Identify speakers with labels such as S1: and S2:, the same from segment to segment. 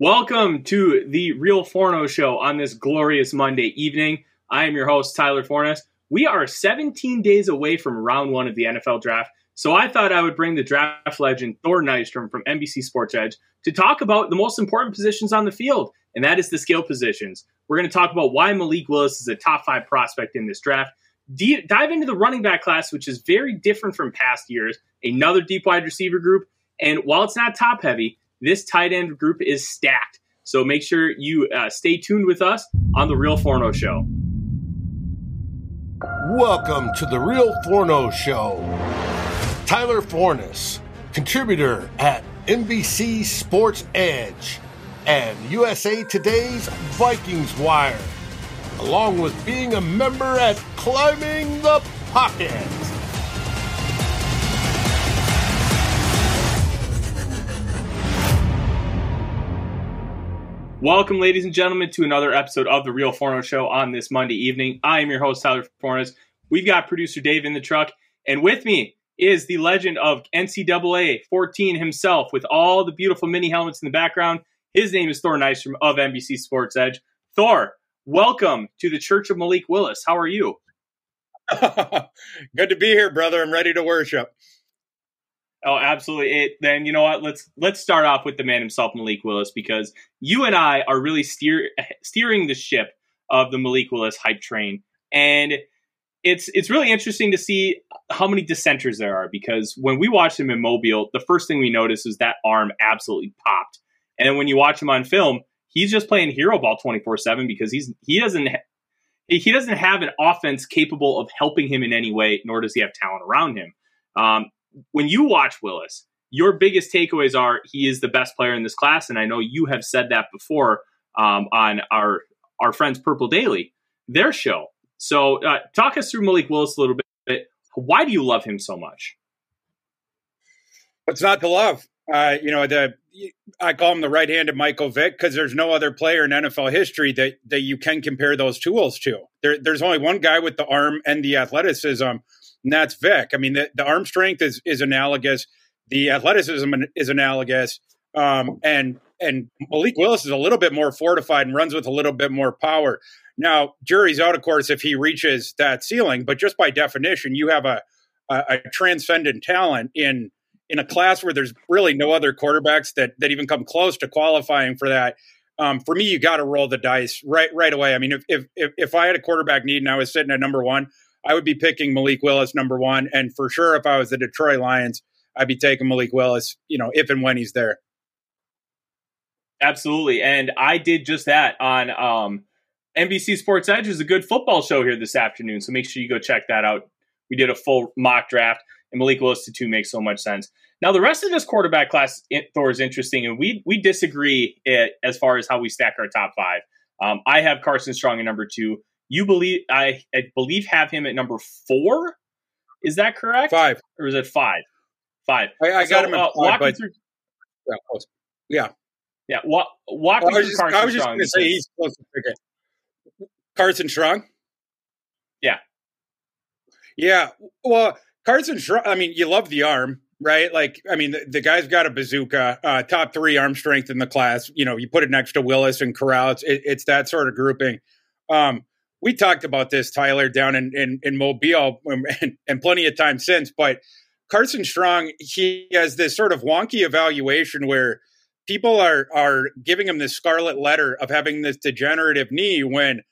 S1: Welcome to the Real Forno Show on this glorious Monday evening. I am your host, Tyler Forness. We are 17 days away from round one of the NFL draft, so I thought I would bring the draft legend Thor Nystrom from NBC Sports Edge to talk about the most important positions on the field, and that is the skill positions. We're going to talk about why Malik Willis is a top five prospect in this draft. D- dive into the running back class, which is very different from past years. Another deep wide receiver group, and while it's not top heavy, this tight end group is stacked. So make sure you uh, stay tuned with us on the Real Forno Show.
S2: Welcome to the Real Forno Show. Tyler Forness, contributor at NBC Sports Edge and USA Today's Vikings Wire, along with being a member at Climbing the Pocket.
S1: Welcome, ladies and gentlemen, to another episode of the Real Forno Show on this Monday evening. I am your host, Tyler Forness. We've got producer Dave in the truck, and with me is the legend of NCAA 14 himself with all the beautiful mini helmets in the background. His name is Thor Nystrom of NBC Sports Edge. Thor, welcome to the Church of Malik Willis. How are you?
S3: Good to be here, brother. I'm ready to worship.
S1: Oh, absolutely. It, then you know what? Let's let's start off with the man himself, Malik Willis, because you and I are really steer steering the ship of the Malik Willis hype train, and it's it's really interesting to see how many dissenters there are. Because when we watched him in Mobile, the first thing we noticed is that arm absolutely popped, and when you watch him on film, he's just playing hero ball twenty four seven because he's he doesn't. He doesn't have an offense capable of helping him in any way, nor does he have talent around him. Um, when you watch Willis, your biggest takeaways are he is the best player in this class, and I know you have said that before um, on our our friends Purple Daily, their show. So, uh, talk us through Malik Willis a little bit. Why do you love him so much?
S3: What's not to love? Uh, you know, the I call him the right-handed Michael Vick because there's no other player in NFL history that that you can compare those tools to. There, there's only one guy with the arm and the athleticism and that's Vick. I mean, the, the arm strength is is analogous, the athleticism is analogous, um, and and Malik Willis is a little bit more fortified and runs with a little bit more power. Now, jury's out, of course, if he reaches that ceiling, but just by definition, you have a a, a transcendent talent in in a class where there's really no other quarterbacks that that even come close to qualifying for that. Um, for me, you got to roll the dice right right away. I mean, if, if if if I had a quarterback need and I was sitting at number one, I would be picking Malik Willis number one, and for sure, if I was the Detroit Lions, I'd be taking Malik Willis. You know, if and when he's there.
S1: Absolutely, and I did just that on um, NBC Sports Edge. is a good football show here this afternoon, so make sure you go check that out. We did a full mock draft, and Malik Willis to two makes so much sense. Now, the rest of this quarterback class, Thor, is interesting, and we we disagree it, as far as how we stack our top five. Um, I have Carson Strong at number two. You believe I, I believe have him at number four. Is that correct?
S3: Five
S1: or is it five? Five.
S3: I, I so, got him at uh, five, but, through,
S1: yeah, yeah, yeah. Walk, walk well, me through just, Carson
S3: I was just going to say he's close to pick. Carson Strong.
S1: Yeah.
S3: Yeah. Well, Carson Strong. I mean, you love the arm right? Like, I mean, the, the guy's got a bazooka, uh, top three arm strength in the class. You know, you put it next to Willis and Corral. It's, it, it's that sort of grouping. Um, we talked about this, Tyler, down in, in, in Mobile and, and plenty of time since. But Carson Strong, he has this sort of wonky evaluation where people are are giving him this scarlet letter of having this degenerative knee when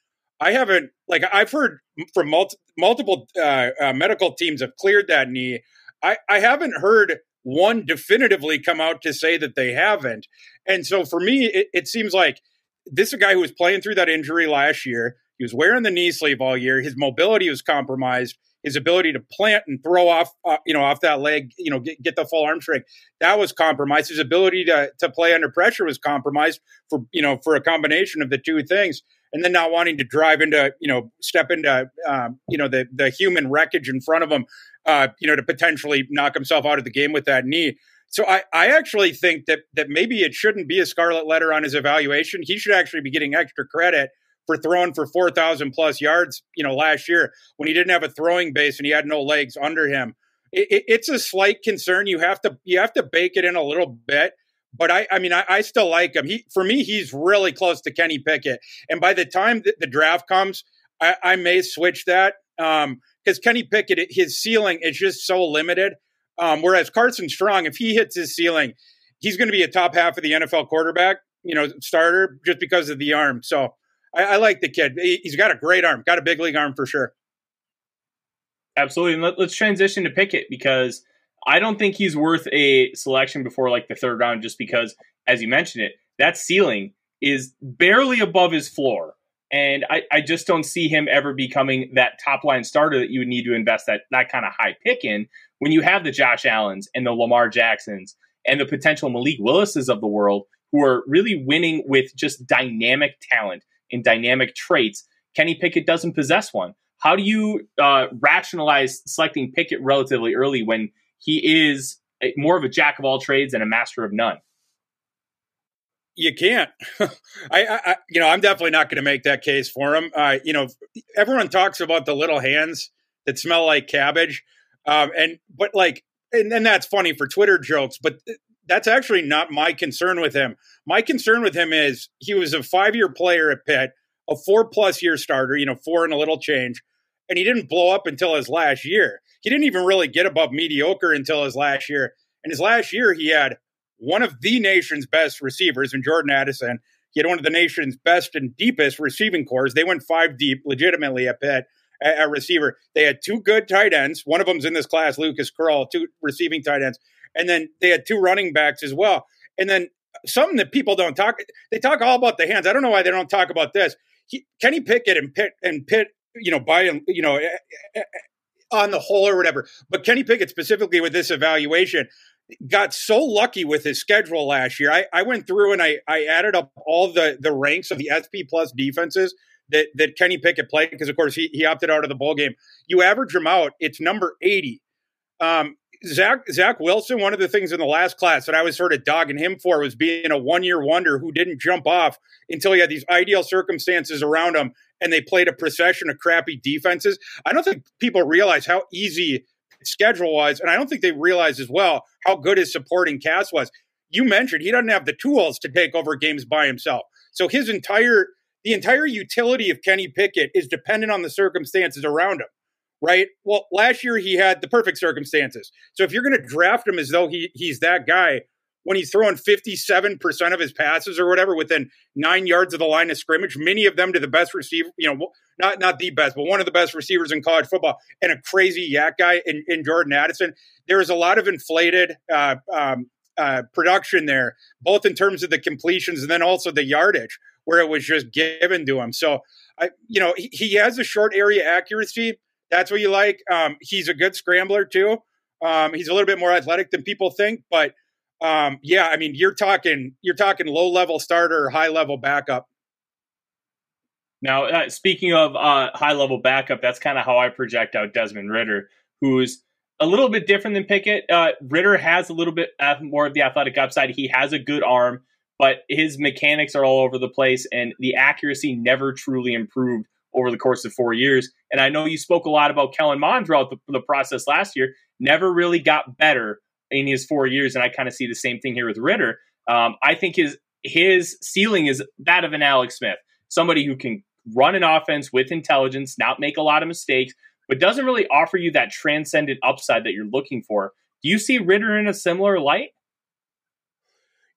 S3: I haven't like I've heard from multi, multiple uh, uh, medical teams have cleared that knee. I, I haven't heard one definitively come out to say that they haven't. And so for me, it, it seems like this is a guy who was playing through that injury last year. He was wearing the knee sleeve all year. His mobility was compromised. His ability to plant and throw off, uh, you know, off that leg, you know, get, get the full arm strength, that was compromised. His ability to to play under pressure was compromised for, you know, for a combination of the two things. And then not wanting to drive into, you know, step into, um, you know, the the human wreckage in front of him, uh, you know, to potentially knock himself out of the game with that knee. So I, I actually think that that maybe it shouldn't be a scarlet letter on his evaluation. He should actually be getting extra credit for throwing for 4,000 plus yards, you know, last year when he didn't have a throwing base and he had no legs under him. It, it, it's a slight concern. You have to you have to bake it in a little bit, But I, I mean, I, I, still like him. He, for me, he's really close to Kenny Pickett. And by the time the, the draft comes, I, I, may switch that because um, Kenny Pickett, his ceiling is just so limited. Um, whereas Carson Strong, if he hits his ceiling, he's going to be a top half of the NFL quarterback, you know, starter just because of the arm. So I, I like the kid. He, he's got a great arm, got a big league arm for sure.
S1: Absolutely. And let, let's transition to Pickett because I don't think he's worth a selection before like the third round, just because, as you mentioned it, that ceiling is barely above his floor. And I, I just don't see him ever becoming that top line starter that you would need to invest that, that kind of high pick in when you have the Josh Allens and the Lamar Jacksons and the potential Malik Willises of the world who are really winning with just dynamic talent and dynamic traits. Kenny Pickett doesn't possess one. How do you uh, rationalize selecting Pickett relatively early when he is more of a jack of all trades and a master of none?
S3: You can't. I, I, you know, I'm definitely not going to make that case for him. Uh, you know, everyone talks about the little hands that smell like cabbage, um, and but like, and, and that's funny for Twitter jokes, but that's actually not my concern with him. My concern with him is he was a five year player at Pitt, a four plus year starter, you know, four and a little change, and he didn't blow up until his last year. He didn't even really get above mediocre until his last year. And his last year, he had one of the nation's best receivers in Jordan Addison. He had one of the nation's best and deepest receiving cores. They went five deep legitimately at Pitt at, receiver. They had two good tight ends. One of them's in this class, Lucas Krull, two receiving tight ends. And then they had two running backs as well. And then something that people don't talk, they talk all about the hands. I don't know why they don't talk about this. He, Kenny Pickett and Pitt and Pitt, you know, by you know, eh, eh, eh, on the whole or whatever. But Kenny Pickett specifically with this evaluation got so lucky with his schedule last year. I, I went through and I, I added up all the the ranks of the SP plus defenses that that Kenny Pickett played because of course he he opted out of the bowl game. You average them out, it's number eighty. Um, Zach Zach Wilson, one of the things in the last class that I was sort of dogging him for was being a one year wonder who didn't jump off until he had these ideal circumstances around him and they played a procession of crappy defenses. I don't think people realize how easy schedule was, and I don't think they realize as well how good his supporting cast was. You mentioned he doesn't have the tools to take over games by himself. So his entire the entire utility of Kenny Pickett is dependent on the circumstances around him right? Well, last year he had the perfect circumstances. So if you're going to draft him as though he he's that guy, when he's throwing 57% of his passes or whatever within nine yards of the line of scrimmage, many of them to the best receiver, you know, not not the best, but one of the best receivers in college football, and a crazy YAC guy in, in Jordan Addison. There is a lot of inflated uh, um, uh, production there, both in terms of the completions and then also the yardage, where it was just given to him. So, I, you know, he, he has a short area accuracy that's what you like. Um, he's a good scrambler too. Um, he's a little bit more athletic than people think, but um, yeah, I mean, you're talking you're talking low level starter, high level backup.
S1: Now, uh, speaking of uh, high level backup, that's kind of how I project out Desmond Ridder, who's a little bit different than Pickett. Uh, Ridder has a little bit more of the athletic upside. He has a good arm, but his mechanics are all over the place, and the accuracy never truly improved over the course of four years. And I know you spoke a lot about Kellen Mond throughout the, the process last year. Never really got better in his four years, and I kind of see the same thing here with Ridder. Um, I think his his ceiling is that of an Alex Smith, somebody who can run an offense with intelligence, not make a lot of mistakes, but doesn't really offer you that transcendent upside that you're looking for. Do you see Ridder in a similar light?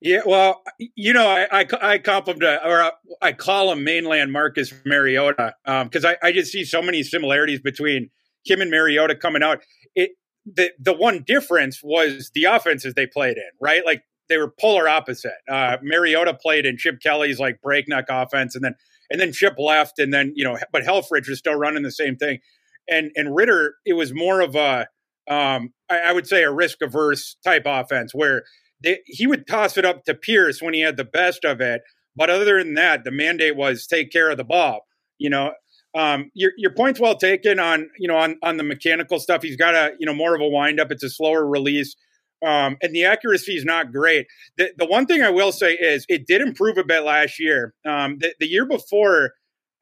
S3: Yeah, well, you know, I I, I compliment or I call him mainland Marcus Mariota because um, I, I just see so many similarities between him and Mariota coming out. It the the one difference was the offenses they played in, right? Like they were polar opposite. Uh, Mariota played in Chip Kelly's like breakneck offense, and then and then Chip left, and then you know, but Helfrich was still running the same thing, and and Ridder, it was more of a um, I, I would say a risk averse type offense where they, he would toss it up to Pierce when he had the best of it. But other than that, the mandate was take care of the ball. You know, um, your your point's well taken on you know on on the mechanical stuff. He's got a you know more of a windup. It's a slower release. Um, and the accuracy is not great. The, the one thing I will say is it did improve a bit last year. Um, the, the year before,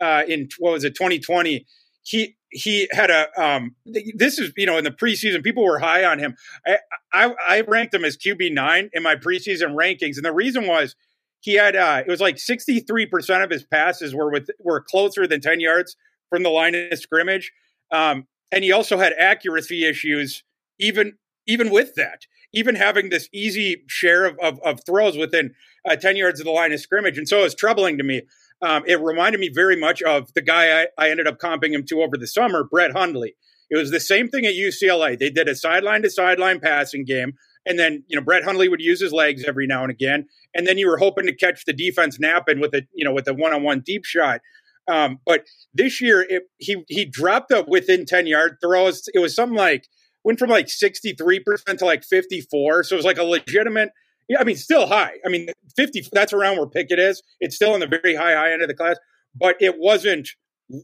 S3: uh, in what was it, 2020, he he had a um, this is you know in the preseason people were high on him. I, I, I ranked him as QB nine in my preseason rankings, and the reason was he had uh, it was like sixty three percent of his passes were with were closer than ten yards from the line of scrimmage, um, and he also had accuracy issues even even with that. Even having this easy share of, of, of throws within uh, 10 yards of the line of scrimmage. And so it's troubling to me. Um, it reminded me very much of the guy I, I ended up comping him to over the summer, Brett Hundley. It was the same thing at UCLA. They did a sideline to sideline passing game. And then, you know, Brett Hundley would use his legs every now and again. And then you were hoping to catch the defense napping with a, you know, with a one on one deep shot. Um, but this year, it, he he dropped up within 10 yard throws. It was something like, went from like 63% to like 54. So it was like a legitimate yeah, I mean, still high. I mean, 50, that's around where Pickett is. It's still in the very high, high end of the class, but it wasn't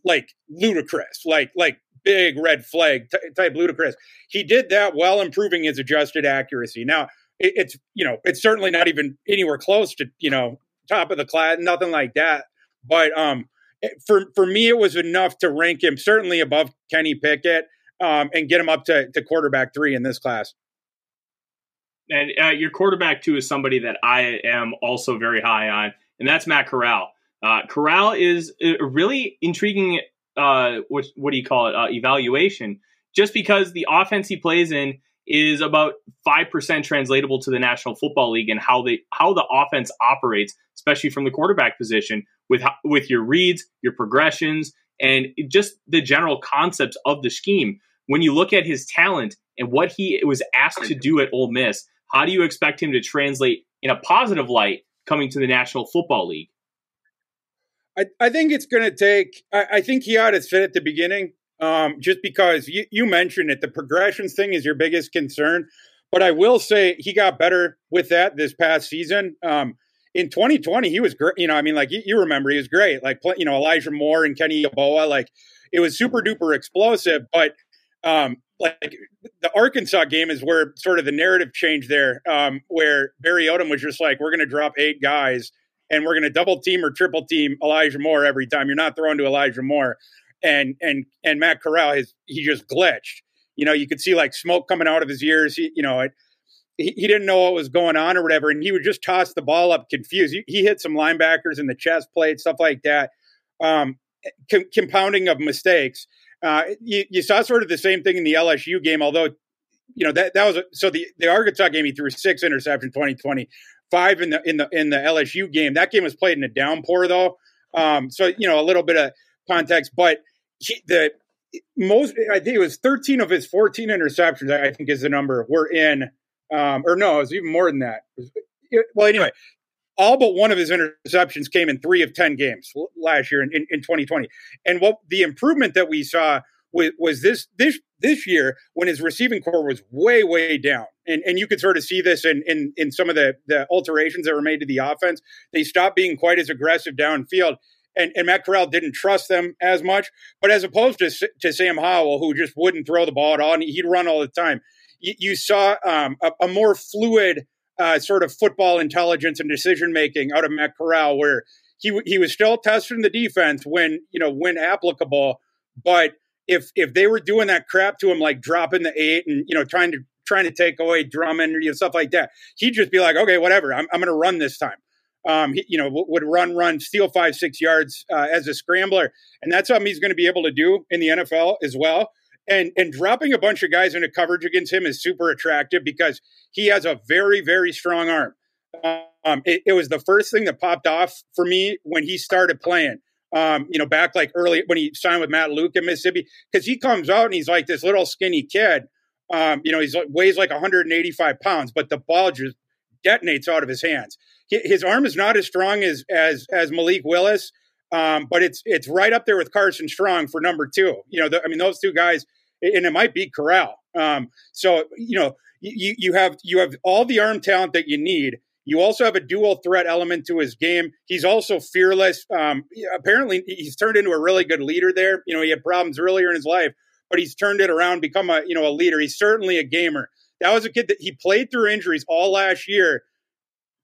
S3: like ludicrous, like, like big red flag t- type ludicrous. He did that while improving his adjusted accuracy. Now, it, it's, you know, it's certainly not even anywhere close to, you know, top of the class, nothing like that. But, um, for, for me, it was enough to rank him certainly above Kenny Pickett um, and get him up to, to quarterback three in this class
S1: and uh, your quarterback too is somebody that I am also very high on, and that's Matt Corral. Uh, Corral is a really intriguing. Uh, what what do you call it? Uh, evaluation, just because the offense he plays in is about five percent translatable to the National Football League and how they how the offense operates, especially from the quarterback position with with your reads, your progressions, and just the general concepts of the scheme. When you look at his talent and what he was asked to do at Ole Miss, how do you expect him to translate in a positive light coming to the National Football League?
S3: I, I think it's going to take, I, I, think he ought to sit at the beginning um, just because you, you mentioned it. The progressions thing is your biggest concern. But I will say he got better with that this past season. Um, in 2020, he was great. You know, I mean, like you, you remember, he was great. Like, you know, Elijah Moore and Kenny Yeboah, like it was super duper explosive. But um, like the Arkansas game is where sort of the narrative changed there, um, where Barry Odom was just like, we're going to drop eight guys and we're going to double team or triple team Elijah Moore every time. You're not throwing to Elijah Moore, and and and Matt Corral has he just glitched. You know, you could see like smoke coming out of his ears. He, you know, it, he, he didn't know what was going on or whatever, and he would just toss the ball up confused. He, he hit some linebackers in the chest plate, stuff like that. Um, com- compounding of mistakes. Uh, you, you, saw sort of the same thing in the LSU game, although you know that that was a, so the the Arkansas game he threw six interceptions 2020, five in the in the in the LSU game. That game was played in a downpour though, um, so you know a little bit of context. But he, the most I think it was 13 of his 14 interceptions. I think is the number were in, um, or no, it was even more than that. well, anyway, all but one of his interceptions came in three of 10 games last year in, in, in 2020. And what the improvement that we saw was, was, this, this, this year when his receiving core was way, way down. And, and you could sort of see this in, in, in some of the, the alterations that were made to the offense. They stopped being quite as aggressive downfield. And, and Matt Corral didn't trust them as much. But as opposed to, to Sam Howell, who just wouldn't throw the ball at all, and he'd run all the time, you, you saw um, a, a more fluid uh, sort of football intelligence and decision making out of Matt Corral, where he he was still testing the defense when you know when applicable, but if if they were doing that crap to him, like dropping the eight and you know trying to trying to take away Drummond or you know, stuff like that, he'd just be like, okay, whatever, I'm I'm going to run this time. Um, he, you know, would run, run, steal five, six yards uh, as a scrambler, and that's something he's going to be able to do in the NFL as well. And and dropping a bunch of guys into coverage against him is super attractive because he has a very very strong arm. Um, it, it, was the first thing that popped off for me when he started playing. Um, you know, back like early when he signed with Matt Luke in Mississippi, because he comes out and he's like this little skinny kid. Um, you know, he's like, weighs like 185 pounds, but the ball just detonates out of his hands. His arm is not as strong as as as Malik Willis, um, but it's it's right up there with Carson Strong for number two. You know, the, I mean, those two guys, and it might be Corral. Um, so you know, you you have you have all the arm talent that you need. You also have a dual threat element to his game. He's also fearless. Um, apparently, he's turned into a really good leader there. You know, he had problems earlier in his life, but he's turned it around, become a you know a leader. He's certainly a gamer. That was a kid that he played through injuries all last year.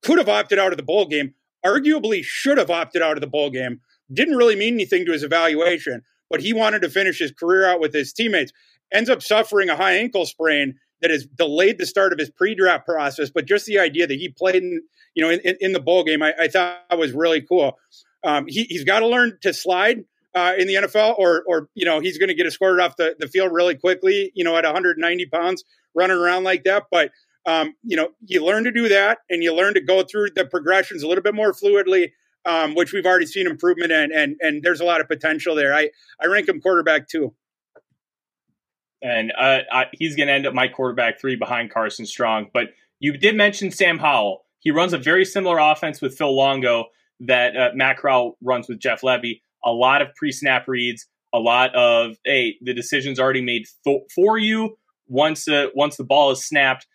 S3: Could have opted out of the bowl game. Arguably, should have opted out of the bowl game didn't really mean anything to his evaluation. but he wanted to finish his career out with his teammates. Ends up suffering a high ankle sprain that has delayed the start of his pre-draft process. But just the idea that he played, in, you know, in, in the bowl game, I, I thought was really cool. Um, he, has got to learn to slide uh, in the NFL, or or you know, he's going to get escorted off the, the field really quickly. You know, at 190 pounds, running around like that. But um, you know, you learn to do that, and you learn to go through the progressions a little bit more fluidly. Um, which we've already seen improvement in, and and there's a lot of potential there. I I rank him quarterback two.
S1: and uh, I, he's going to end up my quarterback three behind Carson Strong. But you did mention Sam Howell. He runs a very similar offense with Phil Longo that uh, Matt Corral runs with Jeff Lebby. A lot of pre-snap reads, a lot of hey, the decision's already made th- for you once uh, once the ball is snapped.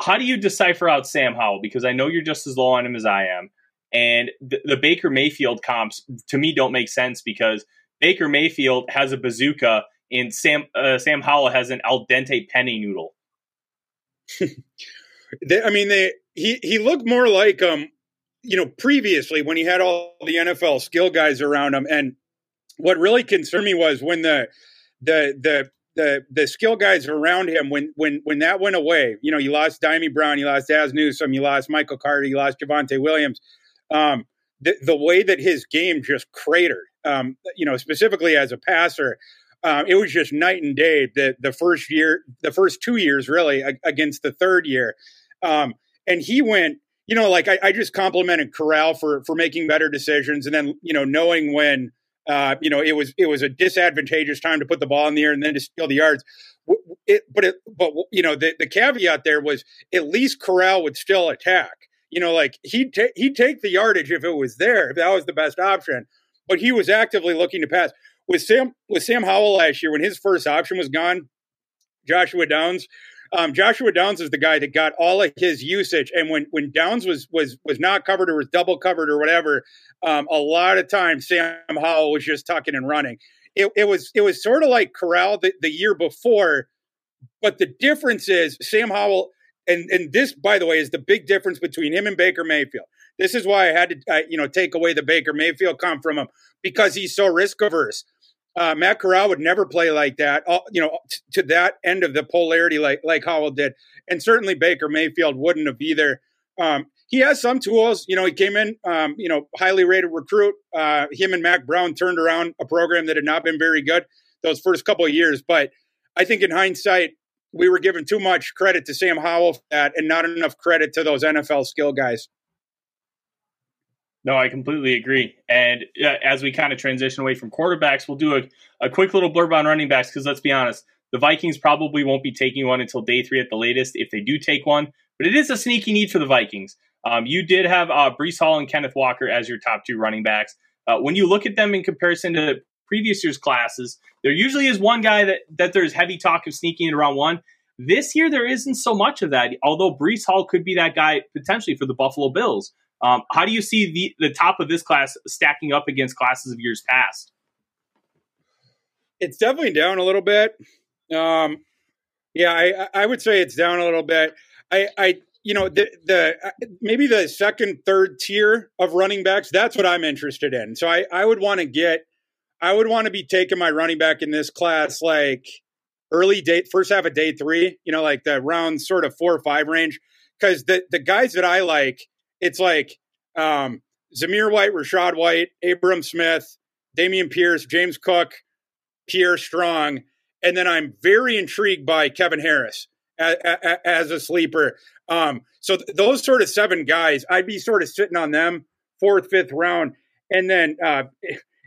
S1: How do you decipher out Sam Howell? Because I know you're just as low on him as I am, and the, the Baker Mayfield comps to me don't make sense because Baker Mayfield has a bazooka and Sam uh, Sam Howell has an al dente penny noodle.
S3: they, I mean, they he he looked more like um you know previously when he had all the NFL skill guys around him, and what really concerned me was when the the the the the skill guys around him when when when that went away. You know, you lost Dyami Brown, you lost Dazz Newsome, you lost Michael Carter, you lost Javonte Williams. Um, the, the way that his game just cratered, um, you know, specifically as a passer, um, it was just night and day. The the first year, the first two years, really against the third year, um, and he went. You know, like I, I just complimented Corral for for making better decisions, and then you know knowing when uh, you know it was it was a disadvantageous time to put the ball in the air and then to steal the yards. It, but it, but you know the, the caveat there was at least Corral would still attack. You know, like he'd ta- he'd take the yardage if it was there, if that was the best option. But he was actively looking to pass with Sam with Sam Howell last year when his first option was gone, Joshua Downs. Um, Joshua Downs is the guy that got all of his usage, and when when Downs was was was not covered or was double covered or whatever, um, a lot of times Sam Howell was just tucking and running. It, it was it was sort of like Corral the, the year before, but the difference is Sam Howell, and and this by the way is the big difference between him and Baker Mayfield. This is why I had to, uh, you know, take away the Baker Mayfield come from him because he's so risk averse. Uh, Matt Corral would never play like that, uh, you know, t- to that end of the polarity like like Howell did, and certainly Baker Mayfield wouldn't have either. Um, he has some tools, you know. He came in, um, you know, highly rated recruit. Uh, him and Mack Brown turned around a program that had not been very good those first couple of years. But I think in hindsight, we were giving too much credit to Sam Howell for that, and not enough credit to those NFL skill guys.
S1: No, I completely agree. And uh, as we kind of transition away from quarterbacks, we'll do a, a quick little blurb on running backs because let's be honest, the Vikings probably won't be taking one until day three at the latest if they do take one. But it is a sneaky need for the Vikings. Um, you did have uh, Breece Hall and Kenneth Walker as your top two running backs. Uh, when you look at them in comparison to previous year's classes, there usually is one guy that, that there's heavy talk of sneaking in around one. This year, there isn't so much of that, although Breece Hall could be that guy potentially for the Buffalo Bills. Um, how do you see the, the top of this class stacking up against classes of years past?
S3: It's definitely down a little bit. Um, yeah, I, I would say it's down a little bit. I, I you know, the, the maybe the second, third tier of running backs. That's what I'm interested in. So I, I would want to get, I would want to be taking my running back in this class like early date, first half of day three. You know, like the round sort of four or five range. Because the the guys that I like, it's like um, Zamir White, Rachaad White, Abram Smith, Dameon Pierce, James Cook, Pierre Strong, and then I'm very intrigued by Kevin Harris as, as a sleeper. Um, so th- those sort of seven guys, I'd be sort of sitting on them fourth, fifth round, and then uh,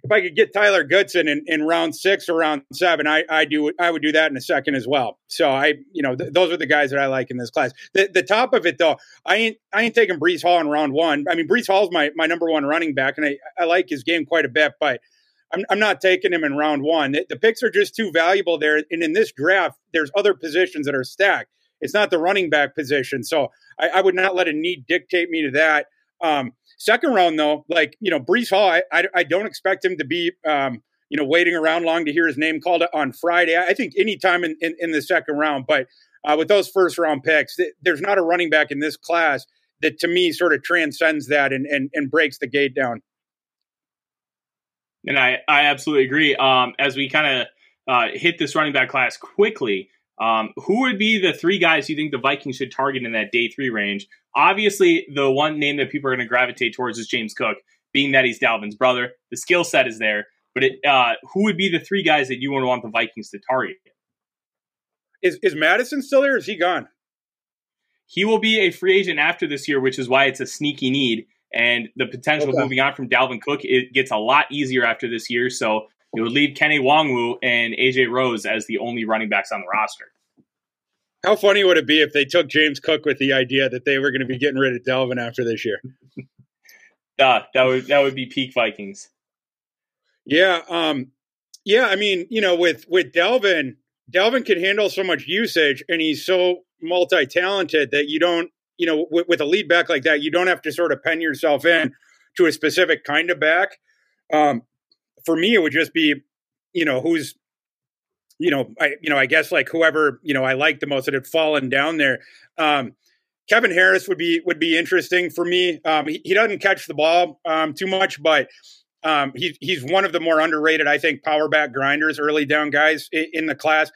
S3: if I could get Tyler Goodson in, in round six or round seven, I, I do I would do that in a second as well. So I, you know, th- those are the guys that I like in this class. The, the top of it though, I ain't I ain't taking Breece Hall in round one. I mean, Breece Hall's my my number one running back, and I, I like his game quite a bit, but I'm, I'm not taking him in round one. The, the picks are just too valuable there, and in this draft, there's other positions that are stacked. It's not the running back position, so I, I would not let a need dictate me to that. Um, Second round, though, like you know, Breece Hall, I, I, I don't expect him to be, um, you know, waiting around long to hear his name called on Friday. I think anytime in, in, in the second round, but uh, with those first round picks, th- there's not a running back in this class that to me sort of transcends that and and, and breaks the gate down.
S1: And I, I absolutely agree. Um, as we kind of uh, hit this running back class quickly, um, who would be the three guys you think the Vikings should target in that day three range? Obviously, the one name that people are going to gravitate towards is James Cook, being that he's Dalvin's brother. The skill set is there, but it, uh, who would be the three guys that you would want the Vikings to target?
S3: Is is Mattison still there? is he gone?
S1: He will be a free agent after this year, which is why it's a sneaky need. And the potential okay. moving on from Dalvin Cook it gets a lot easier after this year. So it would leave Kene Nwangwu and AJ Rose as the only running backs on the roster.
S3: How funny would it be if they took James Cook with the idea that they were going to be getting rid of Dalvin after this year?
S1: yeah, that would that would be peak Vikings.
S3: Yeah, um, yeah. I mean, you know, with with Delvin, Dalvin can handle so much usage, and he's so multi-talented that you don't, you know, with, with, a lead back like that, you don't have to sort of pen yourself in to a specific kind of back. Um, for me, it would just be, you know, who's, you know, I, you know, I guess like whoever, you know, I like the most that had fallen down there. Um, Kevin Harris would be would be interesting for me. Um, he, he, doesn't catch the ball um, too much, but um, he, he's one of the more underrated, I think, power back grinders, early down guys in, in the class.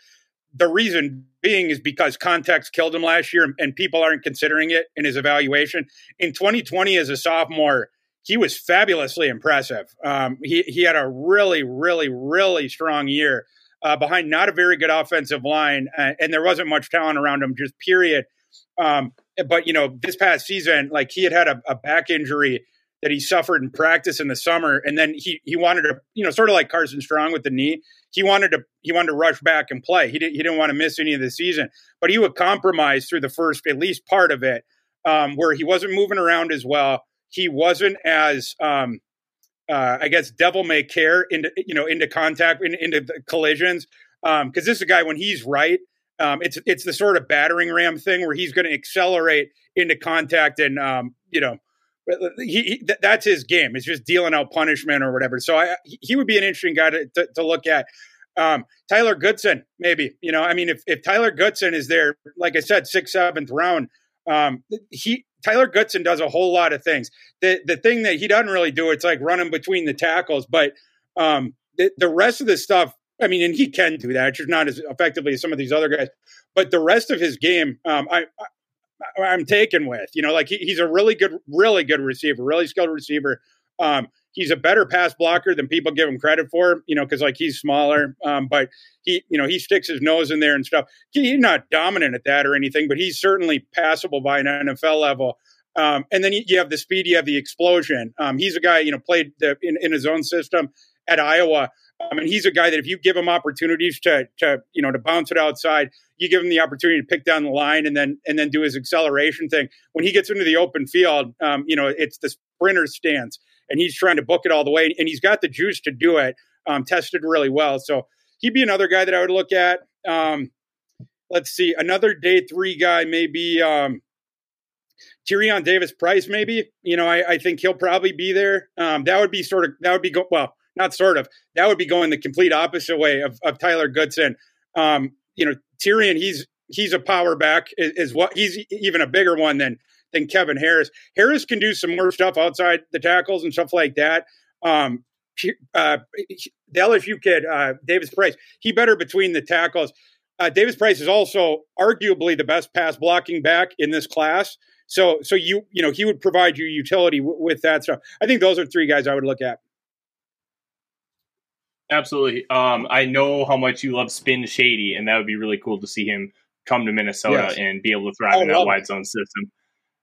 S3: The reason being is because context killed him last year, and people aren't considering it in his evaluation. In 2020, as a sophomore, he was fabulously impressive. Um, he he had a really, really, really strong year uh, behind not a very good offensive line, uh, and there wasn't much talent around him. Just period. Um, but you know, this past season, like he had had a, a back injury that he suffered in practice in the summer, and then he he wanted to, you know, sort of like Carson Strong with the knee. He wanted to he wanted to rush back and play. He didn't he didn't want to miss any of the season, but he would compromise through the first at least part of it, um, where he wasn't moving around as well. He wasn't as um, uh, I guess devil may care into you know into contact in, into the collisions because um, this is a guy when he's right. Um, it's it's the sort of battering ram thing where he's going to accelerate into contact and um, you know he, he, that's his game. It's just dealing out punishment or whatever. So I, he would be an interesting guy to, to, to look at. Um, Tyler Goodson, maybe. You know, I mean, if, if Tyler Goodson is there, like I said, sixth, seventh round, um, he Tyler Goodson does a whole lot of things. The the thing that he doesn't really do, it's like running between the tackles. But um, the, the rest of the stuff, I mean, and he can do that, just not as effectively as some of these other guys. But the rest of his game, um, I, I'm taken with. You know, like he, he's a really good, really good receiver, really skilled receiver. Um, he's a better pass blocker than people give him credit for. You know, because like he's smaller, um, but he, you know, he sticks his nose in there and stuff. He, he's not dominant at that or anything, but he's certainly passable by an NFL level. Um, and then you have the speed, you have the explosion. Um, he's a guy, you know, played the, in, in his own system at Iowa. I mean, he's a guy that if you give him opportunities to, to you know, to bounce it outside, you give him the opportunity to pick down the line and then and then do his acceleration thing. When he gets into the open field, um, you know, it's the sprinter stance, and he's trying to book it all the way, and he's got the juice to do it. Um, tested really well, so he'd be another guy that I would look at. Um, let's see, another day three guy, maybe um, Tyrion Davis Price. Maybe you know, I, I think he'll probably be there. Um, that would be sort of that would be go- well not sort of. That would be going the complete opposite way of, of Tyler Goodson. Um, you know, Tyrion, he's he's a power back, is, is, what he's even a bigger one than than Kevin Harris. Harris can do some more stuff outside the tackles and stuff like that. Um, uh, the LSU kid, uh, Davis Price, he better between the tackles. Uh, Davis Price is also arguably the best pass blocking back in this class. So, so you you know he would provide you utility w- with that stuff. I think those are three guys I would look at.
S1: Absolutely. Um, I know how much you love Spin Shady, and that would be really cool to see him come to Minnesota yes. and be able to thrive in that wide zone system.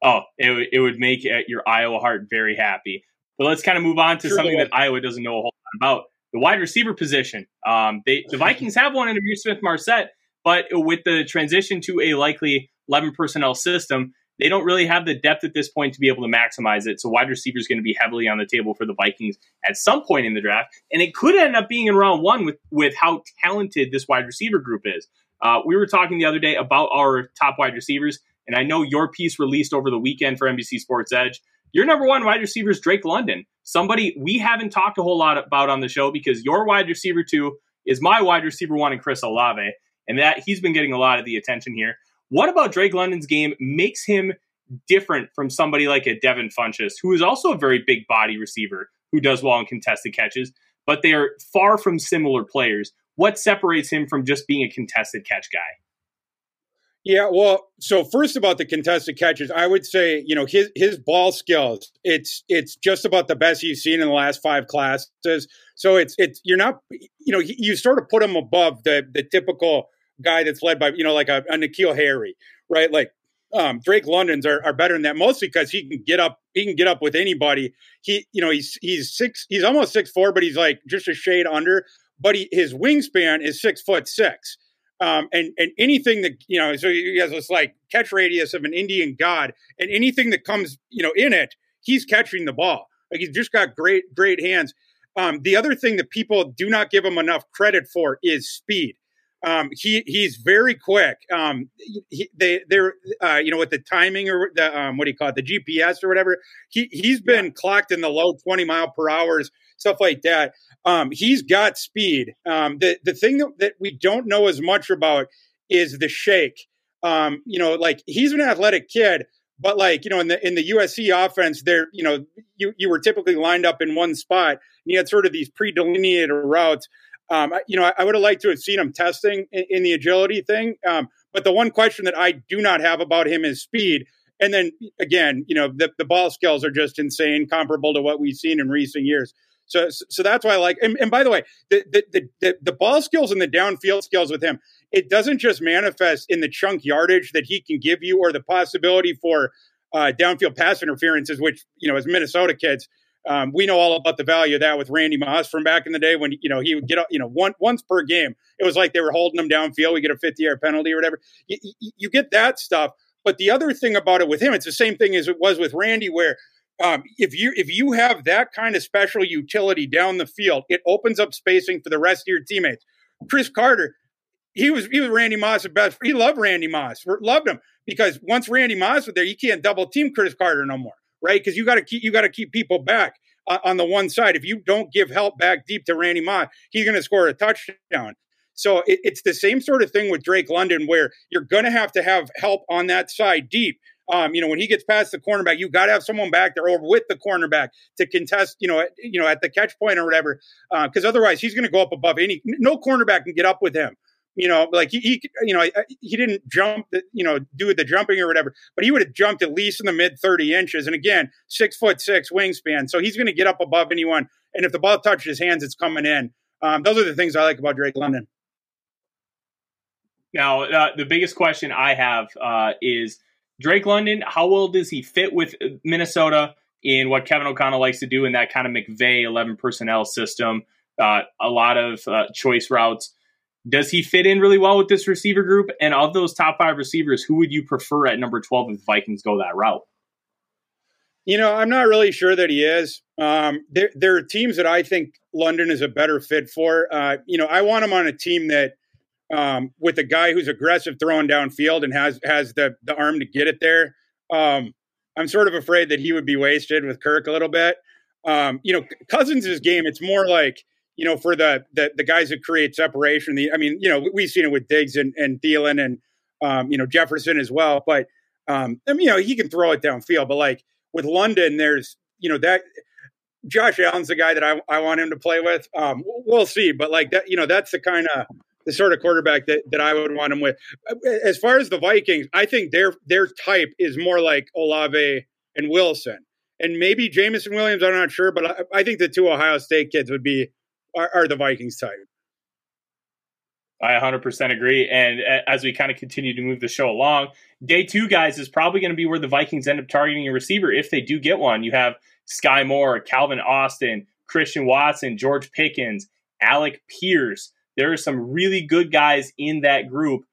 S1: Oh, it, it would make uh, your Iowa heart very happy. But let's kind of move on to sure something that Iowa doesn't know a whole lot about the wide receiver position. Um, they, the Vikings have one in Ihmir Smith-Marsette, but with the transition to a likely 11 personnel system, they don't really have the depth at this point to be able to maximize it. So wide receiver is going to be heavily on the table for the Vikings at some point in the draft, and it could end up being in round one with with how talented this wide receiver group is. Uh, we were talking the other day about our top wide receivers, and I know your piece released over the weekend for NBC Sports Edge. Your number one wide receiver is Drake London, somebody we haven't talked a whole lot about on the show because your wide receiver two is my wide receiver one and Chris Olave, and that he's been getting a lot of the attention here. What about Drake London's game makes him different from somebody like a Devin Funchess, who is also a very big body receiver who does well in contested catches, but they are far from similar players. What separates him from just being a contested catch guy?
S3: Yeah, well, so first about the contested catches, I would say, you know, his his ball skills, it's it's just about the best you've seen in the last five classes. So it's it's you're not, you know, you sort of put him above the the typical guy that's led by, you know, like a, a N'Keal Harry, right? Like um, Drake London's are, are better than that, mostly because he can get up, he can get up with anybody. He, you know, he's he's six, he's almost six four, but he's like just a shade under. But he, his wingspan is six foot six. Um, and and anything that you know, so he has this like catch radius of an Indian god, and anything that comes you know in it, he's catching the ball. Like he's just got great great hands. Um, the other thing that people do not give him enough credit for is speed. Um, he he's very quick. Um, he, they they're uh, you know with the timing or the um, what do you call it the GPS or whatever. He he's been yeah. clocked in the low twenty mile per hours stuff like that. Um, he's got speed. Um, the the thing that, that we don't know as much about is the shake. Um, you know, like he's an athletic kid, but like you know, in the in the USC offense, there, you know, you you were typically lined up in one spot, and you had sort of these pre-delineated routes. Um, you know, I, I, would have liked to have seen him testing in, in the agility thing. Um, but the one question that I do not have about him is speed. And then again, you know, the, the ball skills are just insane, comparable to what we've seen in recent years. So, so that's why I like. And, and by the way, the, the the the ball skills and the downfield skills with him, it doesn't just manifest in the chunk yardage that he can give you, or the possibility for uh, downfield pass interferences, which you know, as Minnesota kids, um, we know all about the value of that with Randy Moss from back in the day when you know he would get you know one, once per game. It was like they were holding him downfield. We get a 50 yard penalty or whatever. You, you, you get that stuff. But the other thing about it with him, it's the same thing as it was with Randy, where um, if you if you have that kind of special utility down the field, it opens up spacing for the rest of your teammates. Cris Carter, he was he was Randy Moss' best. He loved Randy Moss, loved him because once Randy Moss was there, you can't double team Cris Carter no more, right? Because you got to keep you got to keep people back uh, on the one side. If you don't give help back deep to Randy Moss, he's going to score a touchdown. So it, it's the same sort of thing with Drake London, where you're going to have to have help on that side deep um, you know, when he gets past the cornerback, you got to have someone back there or with the cornerback to contest, you know, at, you know, at the catch point or whatever, because uh, otherwise he's going to go up above any. No cornerback can get up with him. You know, like he, he, you know, he didn't jump, you know, do the jumping or whatever, but he would have jumped at least in the mid thirty inches. And again, six foot six wingspan, so he's going to get up above anyone. And if the ball touches his hands, it's coming in. Um, those are the things I like about Drake London.
S1: Now, uh, the biggest question I have uh, is Drake London, how well does he fit with Minnesota in what Kevin O'Connell likes to do in that kind of McVay 11 personnel system? Uh, a lot of uh, choice routes. Does he fit in really well with this receiver group? And of those top five receivers, who would you prefer at number 12 if the Vikings go that route?
S3: You know, I'm not really sure that he is. Um, there, there are teams that I think London is a better fit for. Uh, you know, I want him on a team that – um, with a guy who's aggressive throwing downfield and has has the the arm to get it there. Um, I'm sort of afraid that he would be wasted with Kirk a little bit. Um, you know, Cousins' game, it's more like you know for the the, the guys that create separation. The I mean, you know, we've seen it with Diggs and and Thielen and um, you know Jefferson as well. But um, I mean, you know, he can throw it downfield. But like with London, there's you know that Josh Allen's the guy that I, I want him to play with. Um, we'll see, but like that, you know, that's the kind of the sort of quarterback that, that I would want him with. As far as the Vikings, I think their their type is more like Olave and Wilson, and maybe Jameson Williams. I'm not sure, but I, I think the two Ohio State kids would be are, are the Vikings type.
S1: I 100% agree. And as we kind of continue to move the show along, day two, guys, is probably going to be where the Vikings end up targeting a receiver if they do get one. You have Sky Moore, Calvin Austin, Christian Watson, George Pickens, Alec Pierce. There are some really good guys in that group.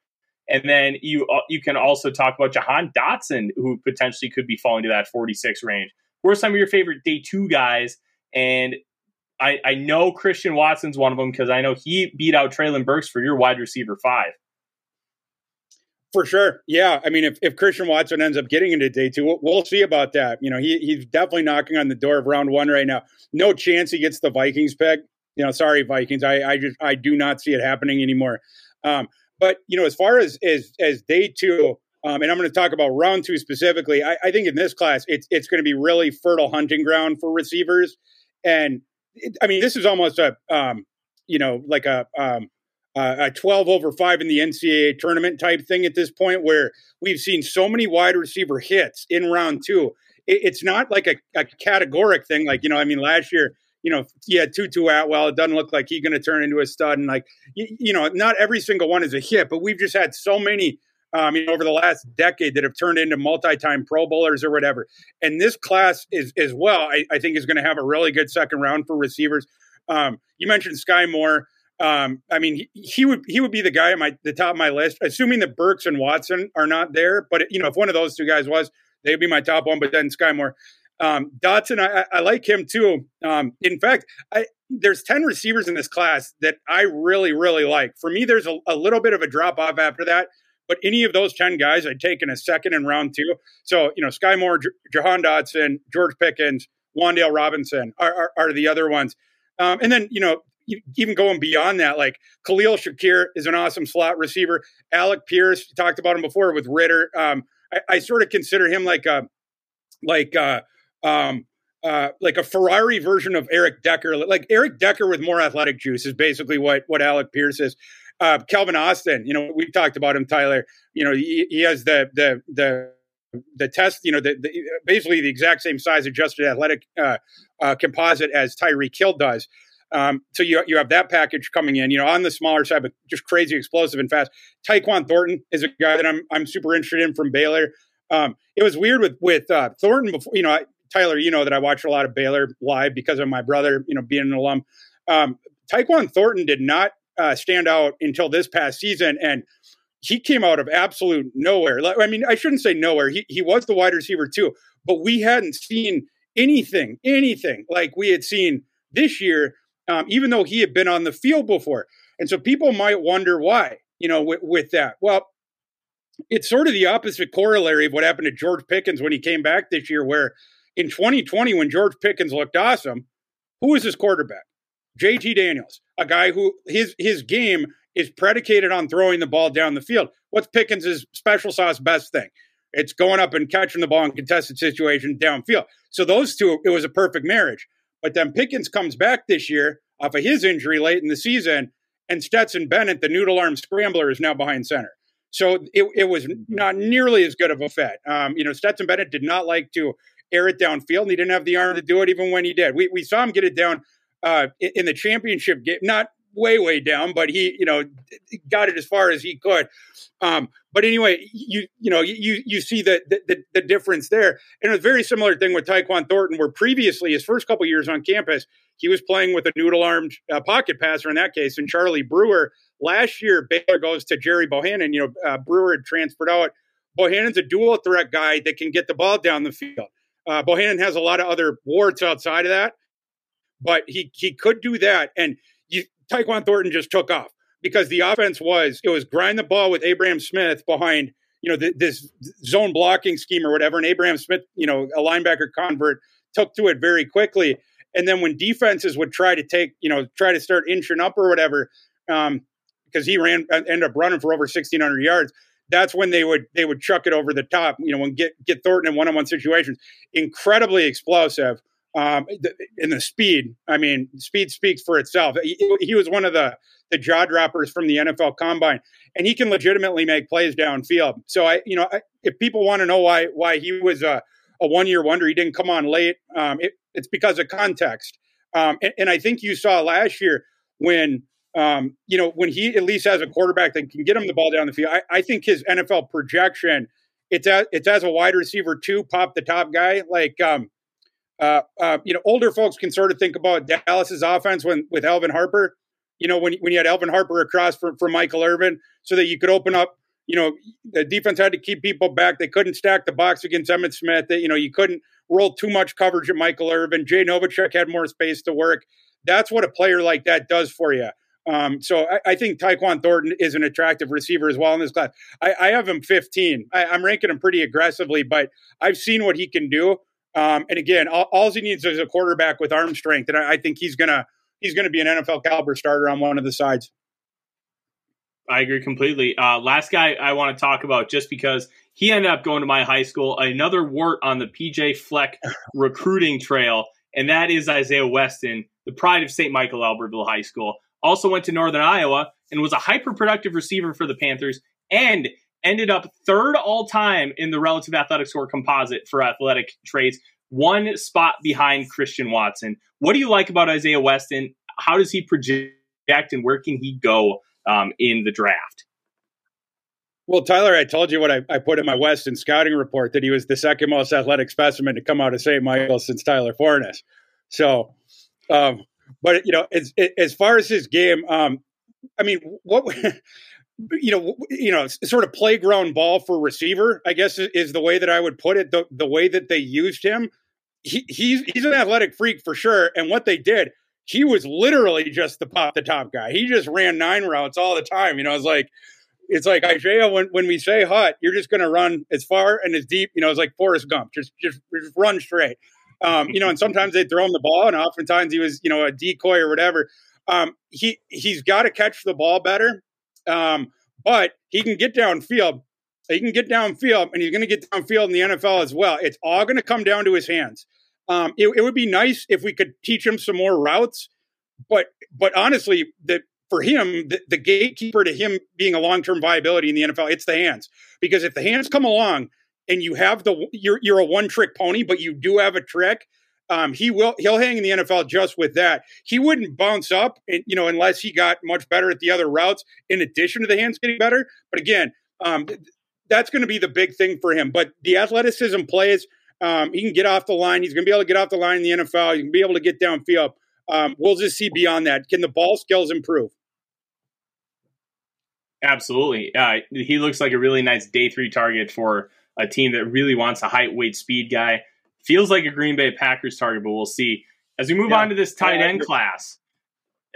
S1: And then you uh, you can also talk about Jahan Dotson, who potentially could be falling to that 46 range. Who are some of your favorite day two guys? And I, I know Christian Watson's one of them because I know he beat out Treylon Burks for your wide receiver five.
S3: For sure. Yeah. I mean, if, if Christian Watson ends up getting into day two, we'll, we'll, see about that. You know, he, he's definitely knocking on the door of round one right now. No chance he gets the Vikings pick you know, sorry Vikings, I, I just I do not see it happening anymore. Um, but you know, as far as as as day two, um, and I'm going to talk about round two specifically. I, I think in this class, it's it's going to be really fertile hunting ground for receivers. And I mean, this is almost a, um, you know, like a, um, a 12 over 5 in the NCAA tournament type thing at this point, where we've seen so many wide receiver hits in round two. It, it's not like a, a categoric thing. Like, you know, I mean, last year, you know, yeah, Tutu Atwell, it doesn't look like he's going to turn into a stud. And like, you, you, know, not every single one is a hit, but we've just had so many um, you know, over the last decade that have turned into multi-time Pro Bowlers or whatever. And this class is as well, I, I think, is going to have a really good second round for receivers. Um, you mentioned Skyy Moore. Um, I mean, he, he, would he would be the guy at my the top of my list, assuming that Burks and Watson are not there. But you know, if one of those two guys was, they'd be my top one. But then Skyy Moore, um, Dotson, I, I, like him too. Um, in fact, I, there's ten receivers in this class that I really really like. For me, there's a, a little bit of a drop off after that. But any of those 10 guys, I'd take in a second in round two. So, you know, Skyy Moore, J- Jahan Dotson, George Pickens, Wan'Dale Robinson are, are, are the other ones. Um, and then, you know, even going beyond that, like Khalil Shakir is an awesome slot receiver. Alec Pierce, talked about him before with Ridder. Um, I, I, sort of consider him like a, like a, um, uh, like a Ferrari version of Eric Decker, like Eric Decker with more athletic juice is basically what what Alec Pierce is. Uh, Austin, you know, we talked about him, Tyler. You know, he, he has the the the the test, you know, the, the, basically the exact same size adjusted athletic uh, uh, composite as Tyreek Hill does. Um, so you you have that package coming in, you know, on the smaller side, but just crazy explosive and fast. Tyquan Thornton is a guy that I'm I'm super interested in from Baylor. Um, it was weird with with uh, Thornton before, you know, I, Tyler, you know that I watched a lot of Baylor live because of my brother, you know, being an alum. Um, Tyquan Thornton did not uh, stand out until this past season, and he came out of absolute nowhere. I mean, I shouldn't say nowhere. He he was the wide receiver too, but we hadn't seen anything, anything like we had seen this year, um, even though he had been on the field before. And so people might wonder why, you know, with, with that. Well, it's sort of the opposite corollary of what happened to George Pickens when he came back this year, where in 2020, when George Pickens looked awesome, who was his quarterback? JT Daniels, a guy who his his game is predicated on throwing the ball down the field. What's Pickens' special sauce best thing? It's going up and catching the ball in contested situations downfield. So those two, it was a perfect marriage. But then Pickens comes back this year off of his injury late in the season, and Stetson Bennett, the noodle arm scrambler, is now behind center. So it, it was not nearly as good of a fit. Um, you know, Stetson Bennett did not like to air it downfield, and he didn't have the arm to do it even when he did. We, we saw him get it down uh, in the championship game, not way way down, but he you know got it as far as he could. Um, but anyway, you you know you you see the, the the difference there, and a very similar thing with Tyquan Thornton, where previously his first couple years on campus, he was playing with a noodle armed uh, pocket passer in that case, and Charlie Brewer. Last year, Baylor goes to Gerry Bohanon. You know, uh, Brewer had transferred out. Bohanon's a dual threat guy that can get the ball down the field. Uh, Bohanon has a lot of other warts outside of that, but he he could do that. And you, Tyquan Thornton just took off because the offense was it was grind the ball with Abram Smith behind you know th- this zone blocking scheme or whatever, and Abram Smith, you know, a linebacker convert, took to it very quickly. And then when defenses would try to take, you know, try to start inching up or whatever, um, because he ran ended up running for over sixteen hundred yards. That's when they would they would chuck it over the top. You know, when get get Thornton in one on one situations, incredibly explosive um, in the speed. I mean, speed speaks for itself. He, he, was one of the the jaw droppers from the NFL Combine, and he can legitimately make plays downfield. So I, you know, I, if people want to know why why he was a, a one year wonder, he didn't come on late. Um, it, it's because of context, um, and, and, I think you saw last year when. Um, you know, when he at least has a quarterback that can get him the ball down the field, I, I think his NFL projection, it's as, it's as a wide receiver too, pop the top guy. Like, um, uh, uh, you know, older folks can sort of think about Dallas's offense when with Alvin Harper. You know, when when you had Alvin Harper across from, for Michael Irvin, so that you could open up. You know, the defense had to keep people back. They couldn't stack the box against Emmitt Smith. That you know, you couldn't roll too much coverage at Michael Irvin. Jay Novacek had more space to work. That's what a player like that does for you. Um, so I, I, think Tyquan Thornton is an attractive receiver as well in this class. I, I have him 15. I, I'm ranking him pretty aggressively, but I've seen what he can do. Um, and again, all, all, he needs is a quarterback with arm strength, and I, I think he's gonna he's gonna be an NFL caliber starter on one of the sides.
S1: I agree completely. Uh, last guy I want to talk about, just because he ended up going to my high school, another wart on the PJ Fleck recruiting trail, and that is Isaiah Weston, the pride of St. Michael Albertville High School. Also went to Northern Iowa and was a hyper productive receiver for the Panthers and ended up third all time in the relative athletic score composite for athletic traits, one spot behind Christian Watson. What do you like about Isaiah Weston? How does he project and where can he go um, in the draft?
S3: Well, Tyler, I told you what I, I, put in my Weston scouting report that he was the second most athletic specimen to come out of St. Michael since Tyler Forness. So, um, but you know, as as far as his game, um, I mean, what you know, you know, sort of playground ball for receiver, I guess is the way that I would put it. The the way that they used him, he, he's he's an athletic freak for sure. And what they did, he was literally just the pop the top guy. He just ran nine routes all the time. You know, it's like it's like Isaiah when when we say hut, you're just going to run as far and as deep. You know, it's like Forrest Gump, just just, just run straight. Um, you know, and sometimes they throw him the ball, and oftentimes he was you know a decoy or whatever. Um, he he's got to catch the ball better, um, but he can get downfield. He can get downfield, and he's going to get downfield in the NFL as well. It's all going to come down to his hands. Um, it, it would be nice if we could teach him some more routes, but but honestly, the for him, the, the gatekeeper to him being a long term viability in the NFL, it's the hands. Because if the hands come along and you have the you're you're a one trick pony, but you do have a trick, um, he will he'll hang in the NFL just with that. He wouldn't bounce up, you know, unless he got much better at the other routes. In addition to the hands getting better, but again, um, that's going to be the big thing for him. But the athleticism plays. Um, he can get off the line. He's going to be able to get off the line in the NFL. He can be able to get downfield. Um, we'll just see beyond that. Can the ball skills improve?
S1: Absolutely. Uh, he looks like a really nice day three target for a team that really wants a height, weight, speed guy. Feels like a Green Bay Packers target, but we'll see. As we move yeah. on to this tight end class,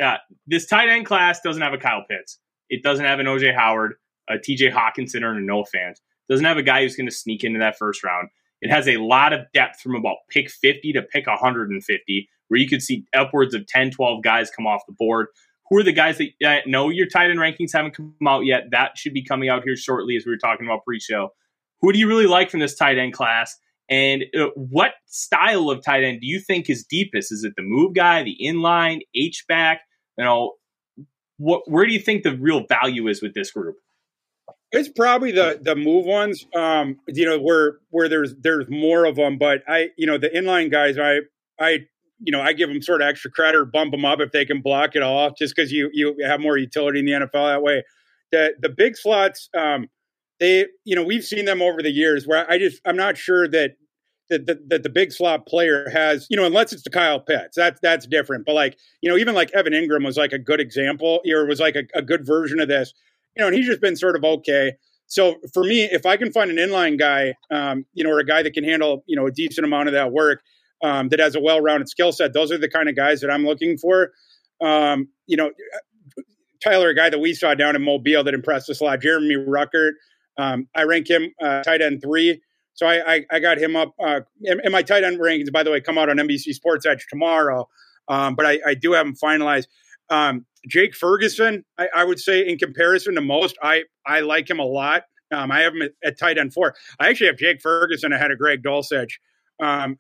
S1: uh, this tight end class doesn't have a Kyle Pitts. It doesn't have an OJ Howard, a TJ Hockenson, or a Noah Fant. Doesn't have a guy who's going to sneak into that first round. It has a lot of depth from about pick 50 to pick 150, where you could see upwards of 10, 12 guys come off the board who are the guys that uh, know your tight end rankings haven't come out yet? That should be coming out here shortly, as we were talking about pre-show. Who do you really like from this tight end class? And uh, what style of tight end do you think is deepest? Is it the move guy, the inline, H back? You know, what? Where do you think the real value is with this group?
S3: It's probably the the move ones. Um, you know, where where there's there's more of them, but I, you know, the inline guys, I I you know, I give them sort of extra credit or bump them up if they can block it all, just because you you have more utility in the NFL that way. The the big slots, um, they you know we've seen them over the years where I just I'm not sure that that the, that the big slot player has you know unless it's the Kyle Pitts that's that's different. But like you know even like Evan Engram was like a good example or was like a, a good version of this. You know, and he's just been sort of okay. So for me, if I can find an inline guy, um, you know, or a guy that can handle you know a decent amount of that work um, that has a well-rounded skill set. Those are the kind of guys that I'm looking for. Um, you know, Tyler, a guy that we saw down in Mobile that impressed us a lot, Jeremy Ruckert. Um, I rank him uh, tight end three. So I, I, I got him up. Uh, and, my tight end rankings, by the way, come out on NBC Sports Edge tomorrow. Um, but I, I, do have him finalized. Um, Jake Ferguson, I, I, would say, in comparison to most, I I like him a lot. Um, I have him at, at, tight end four. I actually have Jake Ferguson ahead of Greg Dulcich. Um,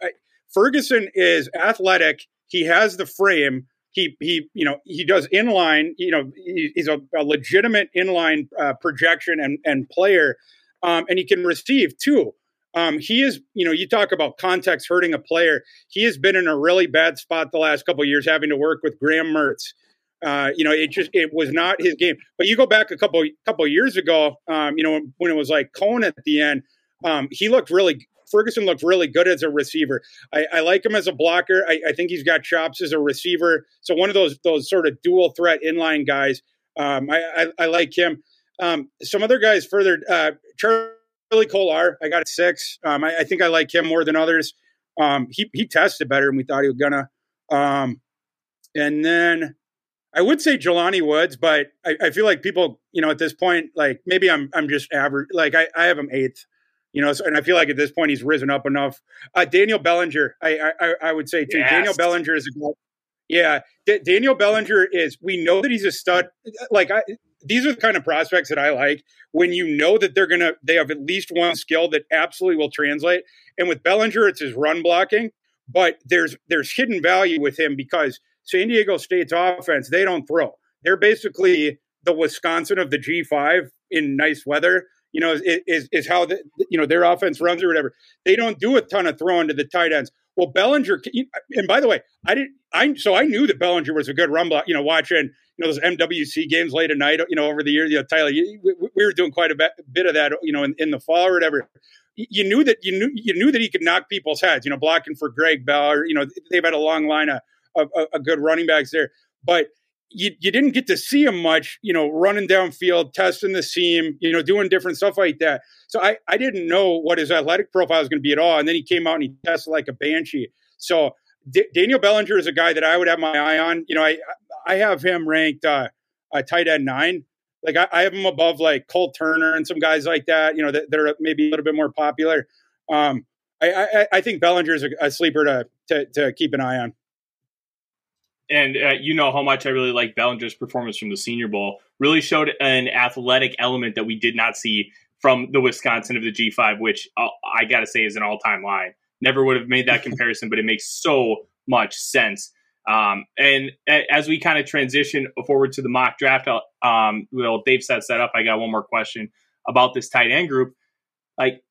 S3: Ferguson is athletic. He has the frame. He he you know he does inline. You know he, he's a, a, legitimate inline uh, projection and and player, um, and he can receive too. Um, he is, you know, you talk about context hurting a player. He has been in a really bad spot the last couple years, having to work with Graham Mertz. Uh, you know, it just it was not his game. But you go back a couple couple years ago, um, you know, when it was like Coan at the end, um, he looked really Ferguson looked really good as a receiver. I, I like him as a blocker. I, I, think he's got chops as a receiver. So one of those those sort of dual threat inline guys. Um, I, I, like him. Um, some other guys further. Uh, Charlie Kolar, I got a six. Um, I, think I like him more than others. Um, he he tested better than we thought he was gonna. Um, and then I would say Jelani Woods, but I, I, feel like people, you know, at this point, like maybe I'm I'm just average. Like I, I have him eighth. You know, so, and I feel like at this point he's risen up enough. Uh, Daniel Bellinger, I, I, I would say too. Yes. Daniel Bellinger is a yeah. D- Daniel Bellinger is. We know that he's a stud. Like I, these are the kind of prospects that I like when you know that they're gonna they have at least one skill that absolutely will translate. And with Bellinger, it's his run blocking, but there's there's hidden value with him because San Diego State's offense, they don't throw. They're basically the Wisconsin of the G5 in nice weather. You know, is is, is how the, you know their offense runs or whatever. They don't do a ton of throwing to the tight ends. Well, Bellinger, and by the way, I didn't. I so I knew that Bellinger was a good run block. You know, watching you know those MWC games late at night. You know, over the years, you know, Tyler, we, we, were doing quite a bit, bit of that. You know, in, in the fall or whatever. You knew that you knew you knew that he could knock people's heads. You know, blocking for Greg Bell, or you know, they've had a long line of, of, of good running backs there. But you, you didn't get to see him much, you know, running downfield, testing the seam, you know, doing different stuff like that. So I, I didn't know what his athletic profile was going to be at all. And then he came out and he tested like a banshee. So D- Daniel Bellinger is a guy that I would have my eye on. You know, I I have him ranked uh, a tight end nine. Like I, I, have him above like Cole Turner and some guys like that. You know, that, that are maybe a little bit more popular. Um, I, I, I think Bellinger is a, a sleeper to, to to keep an eye on
S1: and uh, you know how much I really like Bellinger's performance from the Senior Bowl. Really showed an athletic element that we did not see from the Wisconsin of the G5, which uh, I got to say is an all time line. Never would have made that comparison, but it makes so much sense. Um, and as we kind of transition forward to the mock draft, um, well, Dave sets that up. I got one more question about this tight end group. Like,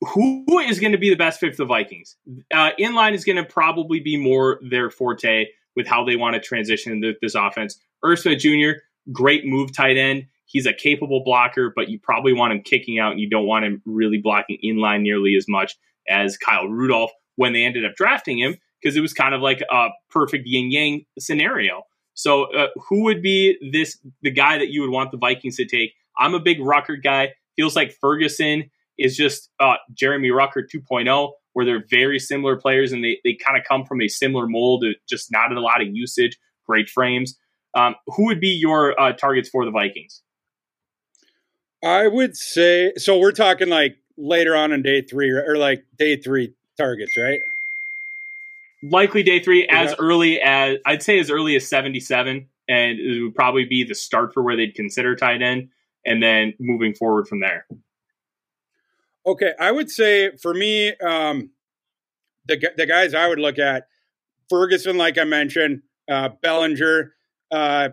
S1: who is going to be the best fit for the Vikings? Uh, inline is going to probably be more their forte with how they want to transition into this offense. Smith Jr., great move tight end. He's a capable blocker, but you probably want him kicking out and you don't want him really blocking inline nearly as much as Kyle Rudolph when they ended up drafting him because it was kind of like a perfect yin yang scenario. So, uh, who would be this the guy that you would want the Vikings to take? I'm a big Ruckert guy. Feels like Ferguson is just uh, Jeremy Ruckert 2.0, where they're very similar players and they, they kind of come from a similar mold, just not a lot of usage, great frames. Um, who would be your uh, targets for the Vikings?
S3: I would say so. We're talking like later on in day three, or like day three targets, right?
S1: Likely day three, as early as I'd say, as early as seventy-seven, and it would probably be the start for where they'd consider tight end, and then moving forward from there.
S3: Okay, I would say for me, um, the the guys I would look at Ferguson, like I mentioned, uh, Bellinger, uh,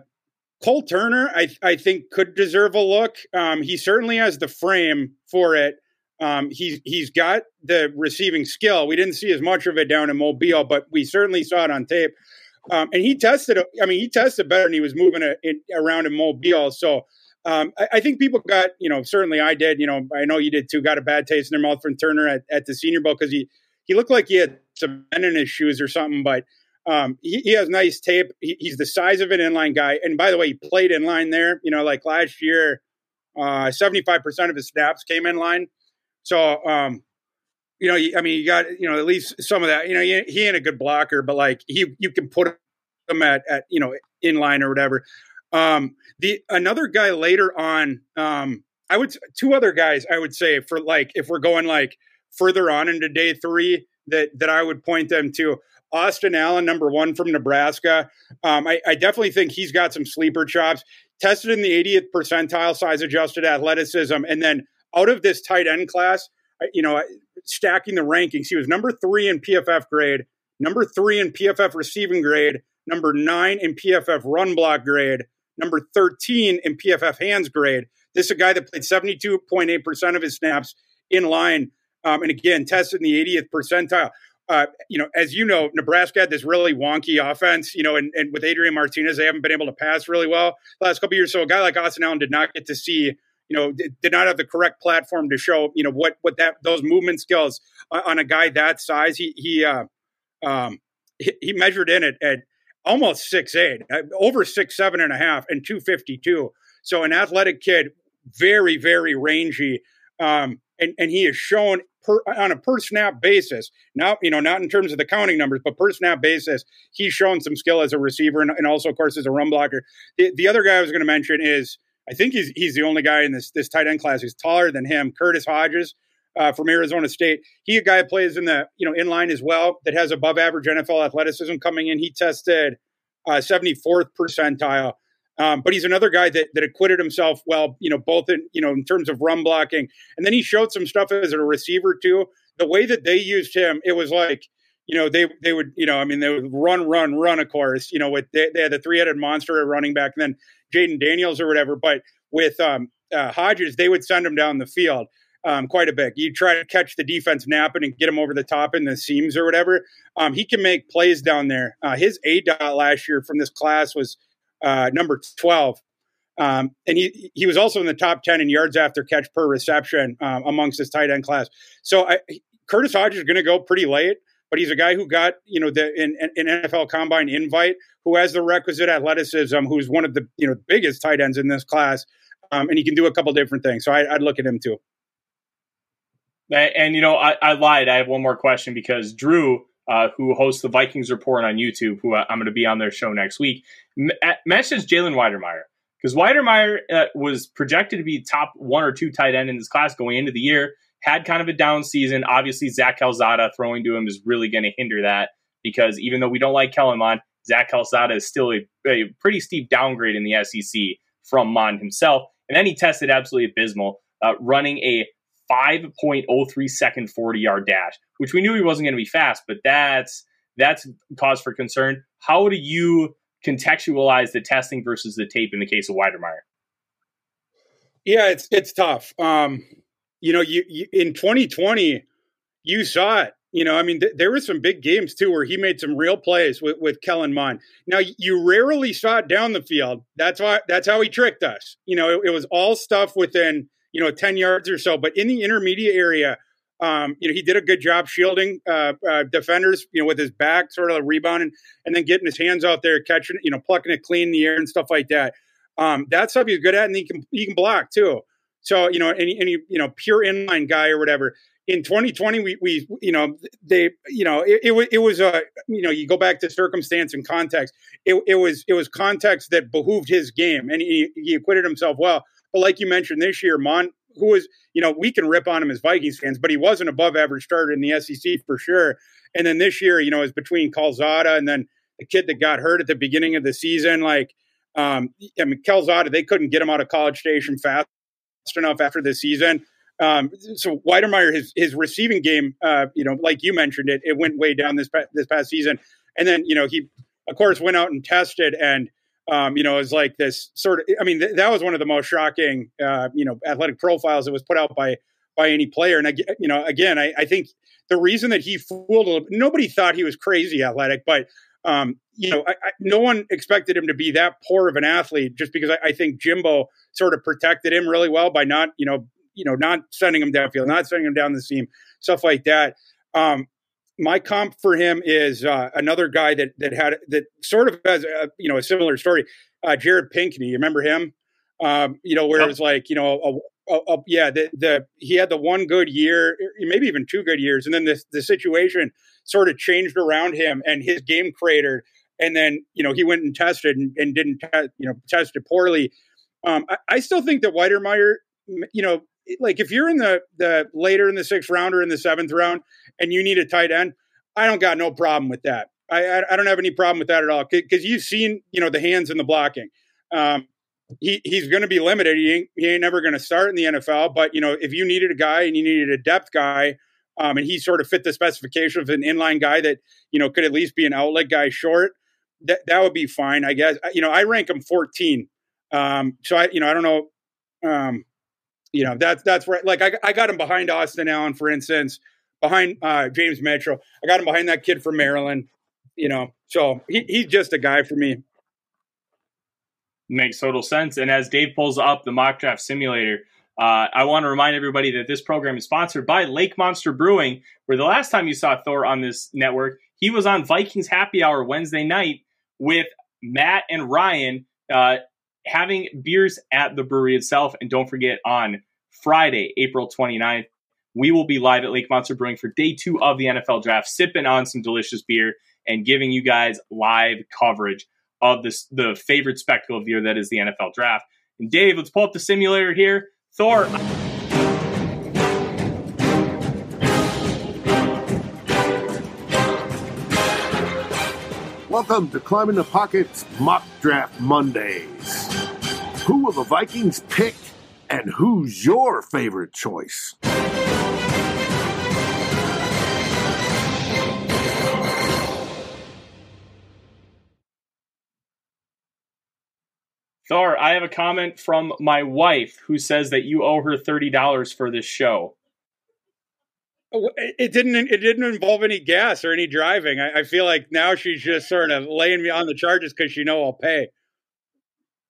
S3: Cole Turner. I I think could deserve a look. Um, he certainly has the frame for it. Um, he's he's got the receiving skill. We didn't see as much of it down in Mobile, but we certainly saw it on tape. Um, and he tested. I mean, he tested better, and he was moving around in Mobile. So um, I, I, think people got, you know, certainly I did, you know, I know you did too, got a bad taste in their mouth from Turner at, at the Senior Bowl because he, he looked like he had some men in his shoes or something, but um, he, he, has nice tape. He, he's the size of an inline guy. And by the way, he played in line there, you know, like last year, uh, 75% of his snaps came in line. So, um, you know, I mean, you got, you know, at least some of that, you know, he, he ain't a good blocker, but like he, you can put him at, at, you know, in line or whatever. Um, the another guy later on, um, I would two other guys I would say for like if we're going like further on into day three that that I would point them to. Austin Allen, number one from Nebraska. Um, I, I, definitely think he's got some sleeper chops. Tested in the 80th percentile, size adjusted athleticism, and then out of this tight end class, you know, stacking the rankings, he was number three in PFF grade, number three in PFF receiving grade, number nine in PFF run block grade, number 13 in PFF hands grade. This is a guy that played 72.8% of his snaps in line. Um, and again, tested in the 80th percentile. Uh, you know, as you know, Nebraska had this really wonky offense, you know, and, and with Adrian Martinez, they haven't been able to pass really well the last couple years. So a guy like Austin Allen did not get to see, you know, did not have the correct platform to show, you know, what what that those movement skills on a guy that size. He he uh, um, he, he measured in at, at almost six eight, uh, over six seven and a half, and two fifty two. So an athletic kid, very very rangy, um, and and he has shown per, on a per snap basis. Now you know not in terms of the counting numbers, but per snap basis, he's shown some skill as a receiver and, and also of course as a run blocker. The, the other guy I was going to mention is. I think he's he's the only guy in this this tight end class who's taller than him. Curtis Hodges, uh, from Arizona State. He a guy plays in the you know in line as well that has above average NFL athleticism coming in. He tested uh, 74th percentile. Um, but he's another guy that that acquitted himself well, you know, both in you know in terms of run blocking, and then he showed some stuff as a receiver too. The way that they used him, it was like you know, they they would, you know, I mean, they would run, run, run. Of course, you know, with they, they had the three headed monster at running back, and then Jayden Daniels or whatever. But with um, uh, Hodges, they would send him down the field um, quite a bit. You try to catch the defense napping and get him over the top in the seams or whatever. Um, he can make plays down there. Uh, his A dot last year from this class was uh, number twelve. Um, and he he was also in the top ten in yards after catch per reception um, amongst his tight end class. So I, Curtis Hodges is going to go pretty late, but he's a guy who got you know the an, NFL Combine invite, who has the requisite athleticism, who's one of the you know biggest tight ends in this class, um, and he can do a couple different things. So I, would look at him too.
S1: And you know, I, I lied. I have one more question because Drew uh, who hosts the Vikings Report on YouTube, who I'm going to be on their show next week, mentions Jalen Wydermyer because Wydermyer uh, was projected to be top one or two tight end in this class going into the year. Had kind of a down season. Obviously, Zach Calzada throwing to him is really going to hinder that because even though we don't like Kellen Mond, Zach Calzada is still a, a pretty steep downgrade in the SEC from Mond himself. And then he tested absolutely abysmal, uh, running a 5.03 second 40 yard dash, which we knew he wasn't going to be fast, but that's that's cause for concern. How do you contextualize the testing versus the tape in the case of Wydermyer?
S3: Yeah, it's it's tough. Um, you know, you, you, in 2020, you saw it. You know, I mean, th- there were some big games too where he made some real plays with, with Kellen Mond. Now, you rarely saw it down the field. That's why that's how he tricked us. You know, it, it was all stuff within you know 10 yards or so. But in the intermediate area, um, you know, he did a good job shielding uh, uh, defenders, you know, with his back, sort of rebounding, and then getting his hands out there, catching, you know, plucking it clean in the air and stuff like that. Um, that stuff he's good at, and he can he can block too. So you know, any any you know pure inline guy or whatever. In 2020, we we you know they you know it, it was it was a you know you go back to circumstance and context. It, it was it was context that behooved his game, and he, he acquitted himself well. But like you mentioned this year, Mond, who was, you know, we can rip on him as Vikings fans, but he was an above average starter in the SEC for sure. And then this year, you know, is between Calzada and then the kid that got hurt at the beginning of the season. Like, um, I mean, Calzada, they couldn't get him out of College Station fast enough after the season. Um, so Wydermyer, his his receiving game, uh, you know, like you mentioned it, it went way down this this past season. And then, you know, he of course went out and tested and um, you know, is like this sort of. I mean, th- that was one of the most shocking, uh, you know, athletic profiles that was put out by by any player. And I, you know, again, I, I think the reason that he fooled nobody thought he was crazy athletic, but um, you know, I, I, no one expected him to be that poor of an athlete. Just because I, I think Jimbo sort of protected him really well by not, you know, you know, not sending him downfield, not sending him down the seam, stuff like that. Um, my comp for him is uh, another guy that that had that sort of has a, you know a similar story. Uh, Jared Pinkney, you remember him? Um, you know where yep. it was like you know a, a, yeah the, the he had the one good year, maybe even two good years, and then the the situation sort of changed around him and his game cratered, and then you know he went and tested and, and didn't te- you know tested poorly. Um, I, I still think that Wydermyer, you know, like if you're in the the later in the sixth round or in the seventh round and you need a tight end, I don't got no problem with that. I I, I don't have any problem with that at all because you've seen you know the hands and the blocking. Um, he he's going to be limited. He ain't, he ain't never going to start in the NFL. But you know if you needed a guy and you needed a depth guy. Um, and he sort of fit the specification of an inline guy that you know could at least be an outlet guy short. That that would be fine, I guess. You know, I rank him 14. Um, so I, you know, I don't know. Um, you know, that's that's right. Like I, I got him behind Austin Allen, for instance, behind uh, James Metro. I got him behind that kid from Maryland. You know, so he, he's just a guy for me.
S1: Makes total sense. And as Dave pulls up the mock draft simulator, uh, I want to remind everybody that this program is sponsored by Lake Monster Brewing, where the last time you saw Thor on this network, he was on Vikings Happy Hour Wednesday night with Matt and Ryan. Uh, having beers at the brewery itself. And don't forget, on Friday, April 29th, we will be live at Lake Monster Brewing for day two of the NFL draft, sipping on some delicious beer and giving you guys live coverage of this the favorite spectacle of the year that is the NFL draft. And Dave, let's pull up the simulator here. Thor.
S2: Welcome to Climbing the Pockets Mock Draft Mondays. Who will the Vikings pick, and who's your favorite choice?
S1: Thor, I have a comment from my wife who says that you owe her thirty dollars for this show.
S3: Oh, it didn't. It didn't involve any gas or any driving. I, I feel like now she's just sort of laying me on the charges because she know I'll pay.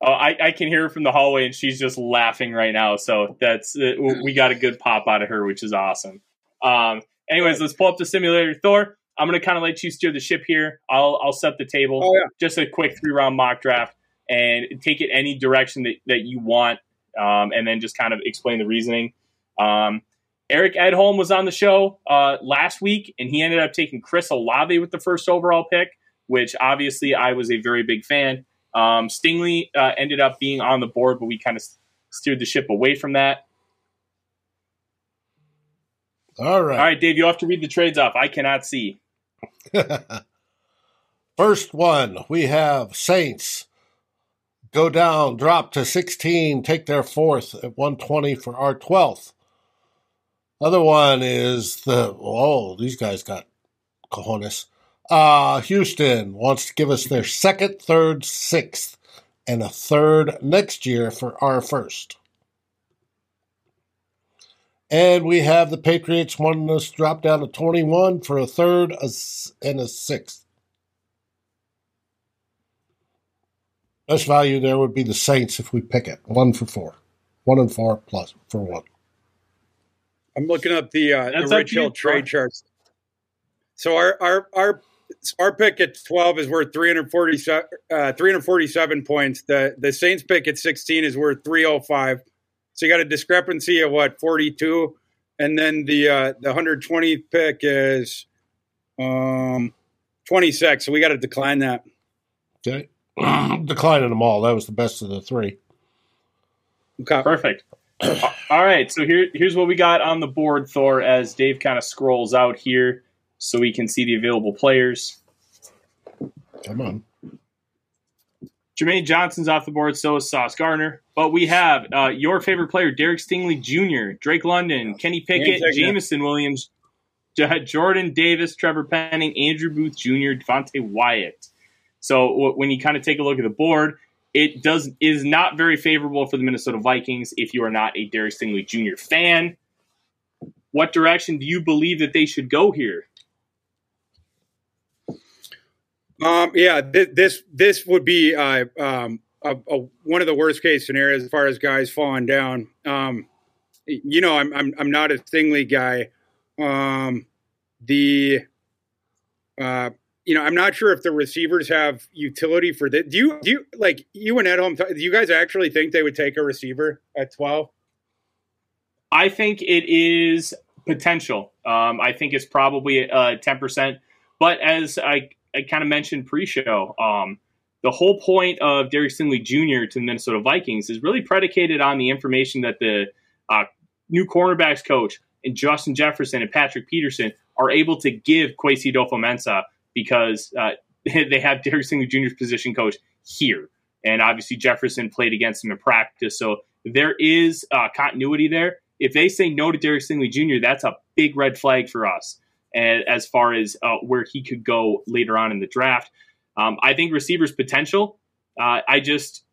S1: Oh, I, I can hear her from the hallway, and she's just laughing right now. So that's uh, we got a good pop out of her, which is awesome. Um, anyways, let's pull up the simulator. Thor, I'm going to kind of let you steer the ship here. I'll I'll set the table.
S3: Oh, yeah.
S1: Just a quick three round mock draft, and take it any direction that, that you want, um, and then just kind of explain the reasoning. Um, Eric Edholm was on the show uh, last week, and he ended up taking Chris Olave with the first overall pick, which obviously I was a very big fan. Um, Stingley uh, ended up being on the board, but we kind of steered the ship away from that.
S2: All right.
S1: All right, Dave, you have to read the trades off. I cannot see.
S2: First one, we have Saints go down, drop to 16, take their fourth at 120 for our 12th. Other one is the, oh, these guys got cojones. Uh, Houston wants to give us their second, third, sixth, and a third next year for our first. And we have the Patriots wanting us to drop down to 21 for a third and a sixth. Best value there would be the Saints if we pick it. One for four. One and four plus for one.
S3: I'm looking up the uh, the Rich Hill trade charts. So our our our our pick at 12 is worth 347, uh, 347 points. The the Saints pick at 16 is worth 305. So you got a discrepancy of what 42, and then the uh, the 120 pick is um 26. So we got to decline that.
S2: Okay, declining them all. That was the best of the three.
S1: Okay, perfect. all right, so here here's what we got on the board, Thor. As Dave kind of scrolls out here, so we can see the available players.
S2: Come on.
S1: Jermaine Johnson's off the board, so is Sauce Gardner. But we have uh, your favorite player, Derek Stingley Jr., Drake London, Kenny Pickett, Jameson Williams, Jordan Davis, Trevor Penning, Andrew Booth Jr., Devonte Wyatt. So when you kind of take a look at the board, it does is not very favorable for the Minnesota Vikings if you are not a Derek Stingley Jr. fan. What direction do you believe that they should go here?
S3: Um, yeah, th- this this would be uh, um, a, a, one of the worst case scenarios as far as guys falling down. Um, you know, I'm I'm I'm not a Stingley guy. Um, the uh, you know, I'm not sure if the receivers have utility for this. Do you do you like you and Edholm? Do you guys actually think they would take a receiver at 12?
S1: I think it is potential. Um, I think it's probably uh, 10%. But as I I kind of mentioned pre-show, um, the whole point of Derek Stingley Jr. to the Minnesota Vikings is really predicated on the information that the uh, new cornerbacks coach and Justin Jefferson and Patrick Peterson are able to give Kwesi Adofo-Mensah because uh, they have Derek Stingley Jr.'s position coach here. And obviously Jefferson played against him in practice. So there is uh, continuity there. If they say no to Derek Stingley Jr., that's a big red flag for us and as far as uh, where he could go later on in the draft. Um, I think receivers potential. Uh, I just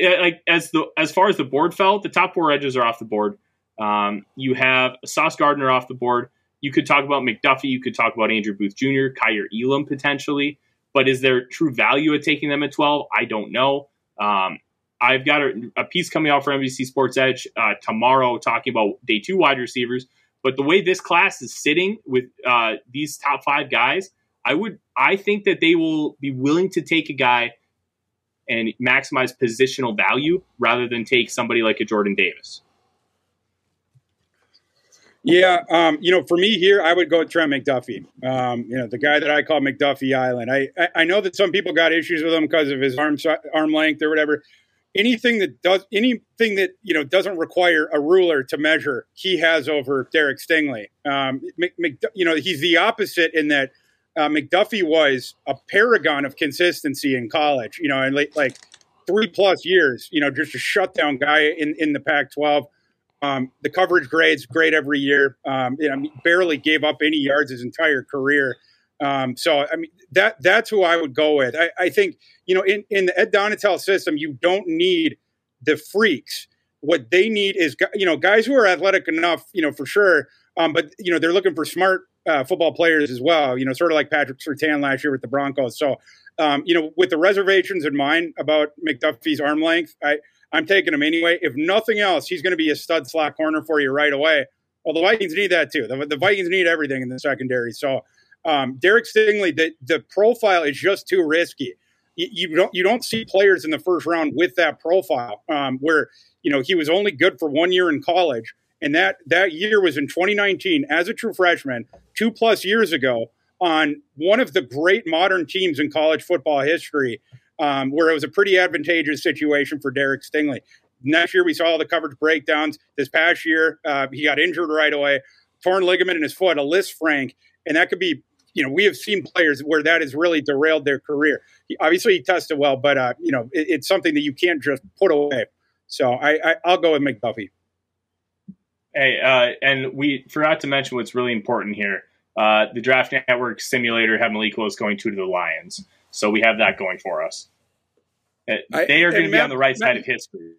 S1: like as the as far as the board fell, the top four edges are off the board. Um, you have Sauce Gardner off the board. You could talk about McDuffie. You could talk about Andrew Booth Jr., Kaiir Elam potentially. But is there true value at taking them at 12? I don't know. Um, I've got a, a, piece coming out for NBC Sports Edge uh, tomorrow talking about day two wide receivers. But the way this class is sitting with uh, these top five guys, I would I think that they will be willing to take a guy and maximize positional value rather than take somebody like a Jordan Davis.
S3: Yeah, um, you know, for me here, I would go with Trent McDuffie. Um, you know, the guy that I call McDuffie Island. I, I know that some people got issues with him because of his arm arm length or whatever anything that does anything that you know doesn't require a ruler to measure, he has over Derek Stingley. Um, Mc, Mc, you know, he's the opposite in that uh, McDuffie was a paragon of consistency in college. You know, and like, like three plus years. You know, just a shutdown guy in in the Pac-12. Um, the coverage grades great every year. Um, you know, barely gave up any yards his entire career. Um, so I mean that that's who I would go with. I, I think you know in in the Ed Donatell system, you don't need the freaks. What they need is you know guys who are athletic enough, you know for sure. Um, but you know they're looking for smart uh, football players as well. You know, sort of like Patrick Surtain last year with the Broncos. So um, you know, with the reservations in mind about McDuffie's arm length, I I'm taking him anyway. If nothing else, he's going to be a stud slot corner for you right away. Well, the Vikings need that too. The, the Vikings need everything in the secondary. So um, Derek Stingley, the, the profile is just too risky. You, you, don't you don't see players in the first round with that profile um, where you know he was only good for one year in college, and that that year was in 2019 as a true freshman, two plus years ago, on one of the great modern teams in college football history, um, where it was a pretty advantageous situation for Derek Stingley. Next year, we saw all the coverage breakdowns. This past year, uh, he got injured right away, torn ligament in his foot, a list Lisfranc, and that could be you know, we have seen players where that has really derailed their career. He, obviously, he tested well, but uh, you know, it, it's something that you can't just put away. So I, I will go with McDuffie.
S1: Hey, uh, and we forgot to mention what's really important here. Uh, the Draft Network simulator had Malik Willis going to the Lions, so we have that going for us. Uh, they are going to be on the right Matt, side of history.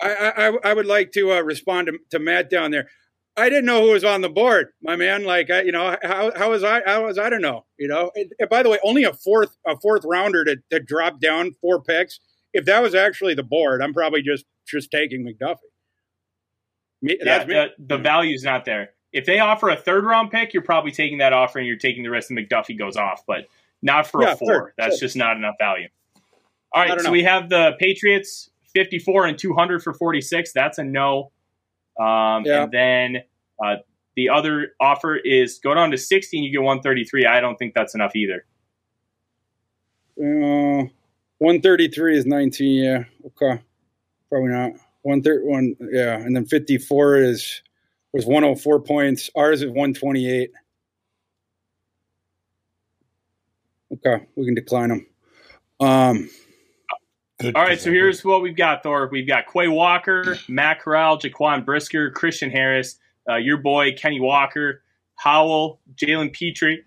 S3: I, I, I would like to uh, respond to, to Matt down there. I didn't know who was on the board, my man. Like, I, you know, how, how was I? How was I to know? You know. And, and by the way, only a fourth a fourth rounder to, to drop down four picks. If that was actually the board, I'm probably just just taking McDuffie.
S1: Me, yeah, the, the value's not there. If they offer a third round pick, you're probably taking that offer and you're taking the rest of McDuffie goes off, but not for yeah, a four. Sure, That's sure. just not enough value. All right, so know. we have the Patriots 54 and 200 for 46. That's a no. Um, yeah. And then uh, the other offer is go down to 60 and you get 133. I don't think that's enough either.
S3: Uh, 133 is 19. Yeah. Okay. Probably not. 131. Yeah. And then 54 is was 104 points. Ours is 128. Okay. We can decline them. Um,
S1: Good All right, so here's what we've got, Thor. We've got Quay Walker, Matt Corral, Jaquan Brisker, Christian Harris, uh, your boy Kenny Walker, Howell, Jalen Pitre,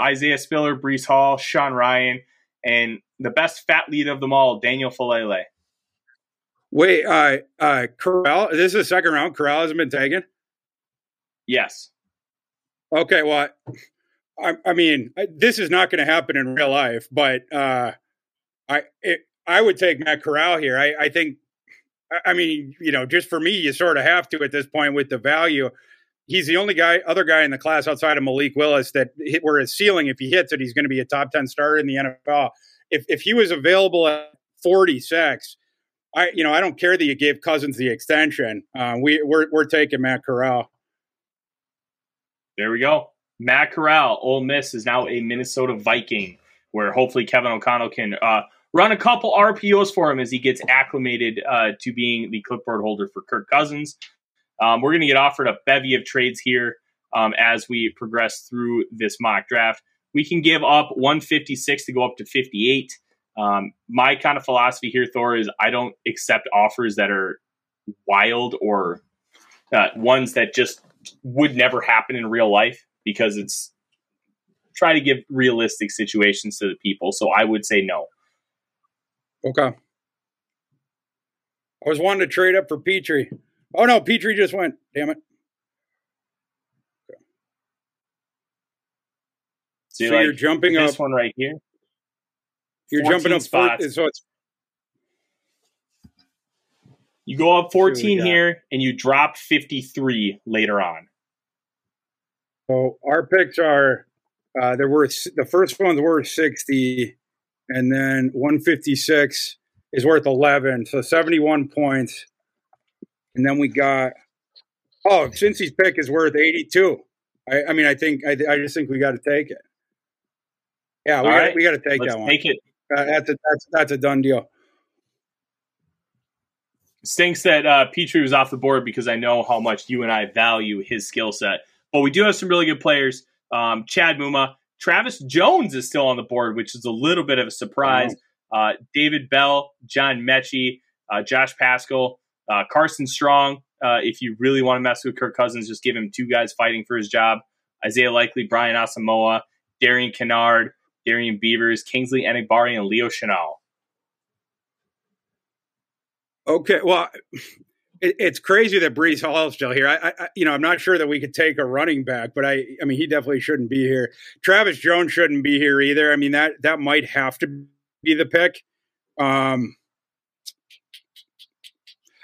S1: Isaiah Spiller, Breece Hall, Sean Rhyan, and the best fat lead of them all, Daniel Faalele.
S3: Wait, uh, uh, Corral, this is the second round. Corral hasn't been taken?
S1: Yes.
S3: Okay, well, I, I mean, this is not going to happen in real life, but uh, I it, I would take Matt Corral here. I, I think, I mean, you know, just for me, you sort of have to at this point with the value. He's the only guy, other guy in the class outside of Malik Willis that hit where his ceiling, if he hits it, he's going to be a top 10 starter in the NFL. If, if he was available at 46, I, you know, I don't care that you gave Cousins the extension. Uh, we, we're, we're taking Matt Corral.
S1: There we go. Matt Corral, Ole Miss is now a Minnesota Viking, where hopefully Kevin O'Connell can uh, run a couple RPOs for him as he gets acclimated uh, to being the clipboard holder for Kirk Cousins. Um, we're going to get offered a bevy of trades here um, as we progress through this mock draft. We can give up 156 to go up to 58. Um, my kind of philosophy here, Thor, is I don't accept offers that are wild or uh, ones that just would never happen in real life because it's try to give realistic situations to the people. So I would say no.
S3: Okay. I was wanting to trade up for Pitre. Oh no, Pitre just went. Damn it.
S1: Okay. So, so like, you're jumping this up. This one right here.
S3: You're jumping up. Spots. Four, so it's.
S1: You go up 14 here, and you drop 53 later on.
S3: So our picks are uh, there were the first ones were 60 and then 156 is worth 11, so 71 points. And then we got oh, Cincy's pick is worth 82. I, I mean, I think I, I just think we got to take it. Yeah, we got right. we got to take Let's that one.
S1: Take it.
S3: Uh, that's a that's that's a done deal.
S1: Stinks that uh, Pitre was off the board because I know how much you and I value his skill set. But we do have some really good players. Um, Chad Muma, Travis Jones is still on the board, which is a little bit of a surprise. Uh, David Bell, John Metchie, uh, Josh Paschal, uh, Carson Strong. Uh, if you really want to mess with Kirk Cousins, just give him two guys fighting for his job. Isaiah Likely, Brian Asamoah, Darian Kinnard, Darrian Beavers, Kingsley Enagbare, and Leo Chenal.
S3: Okay, well, it, it's crazy that Hall is still here. I, I, you know, I'm not sure that we could take a running back, but I, I mean, he definitely shouldn't be here. Travis Jones shouldn't be here either. I mean, that that might have to be the pick. Um,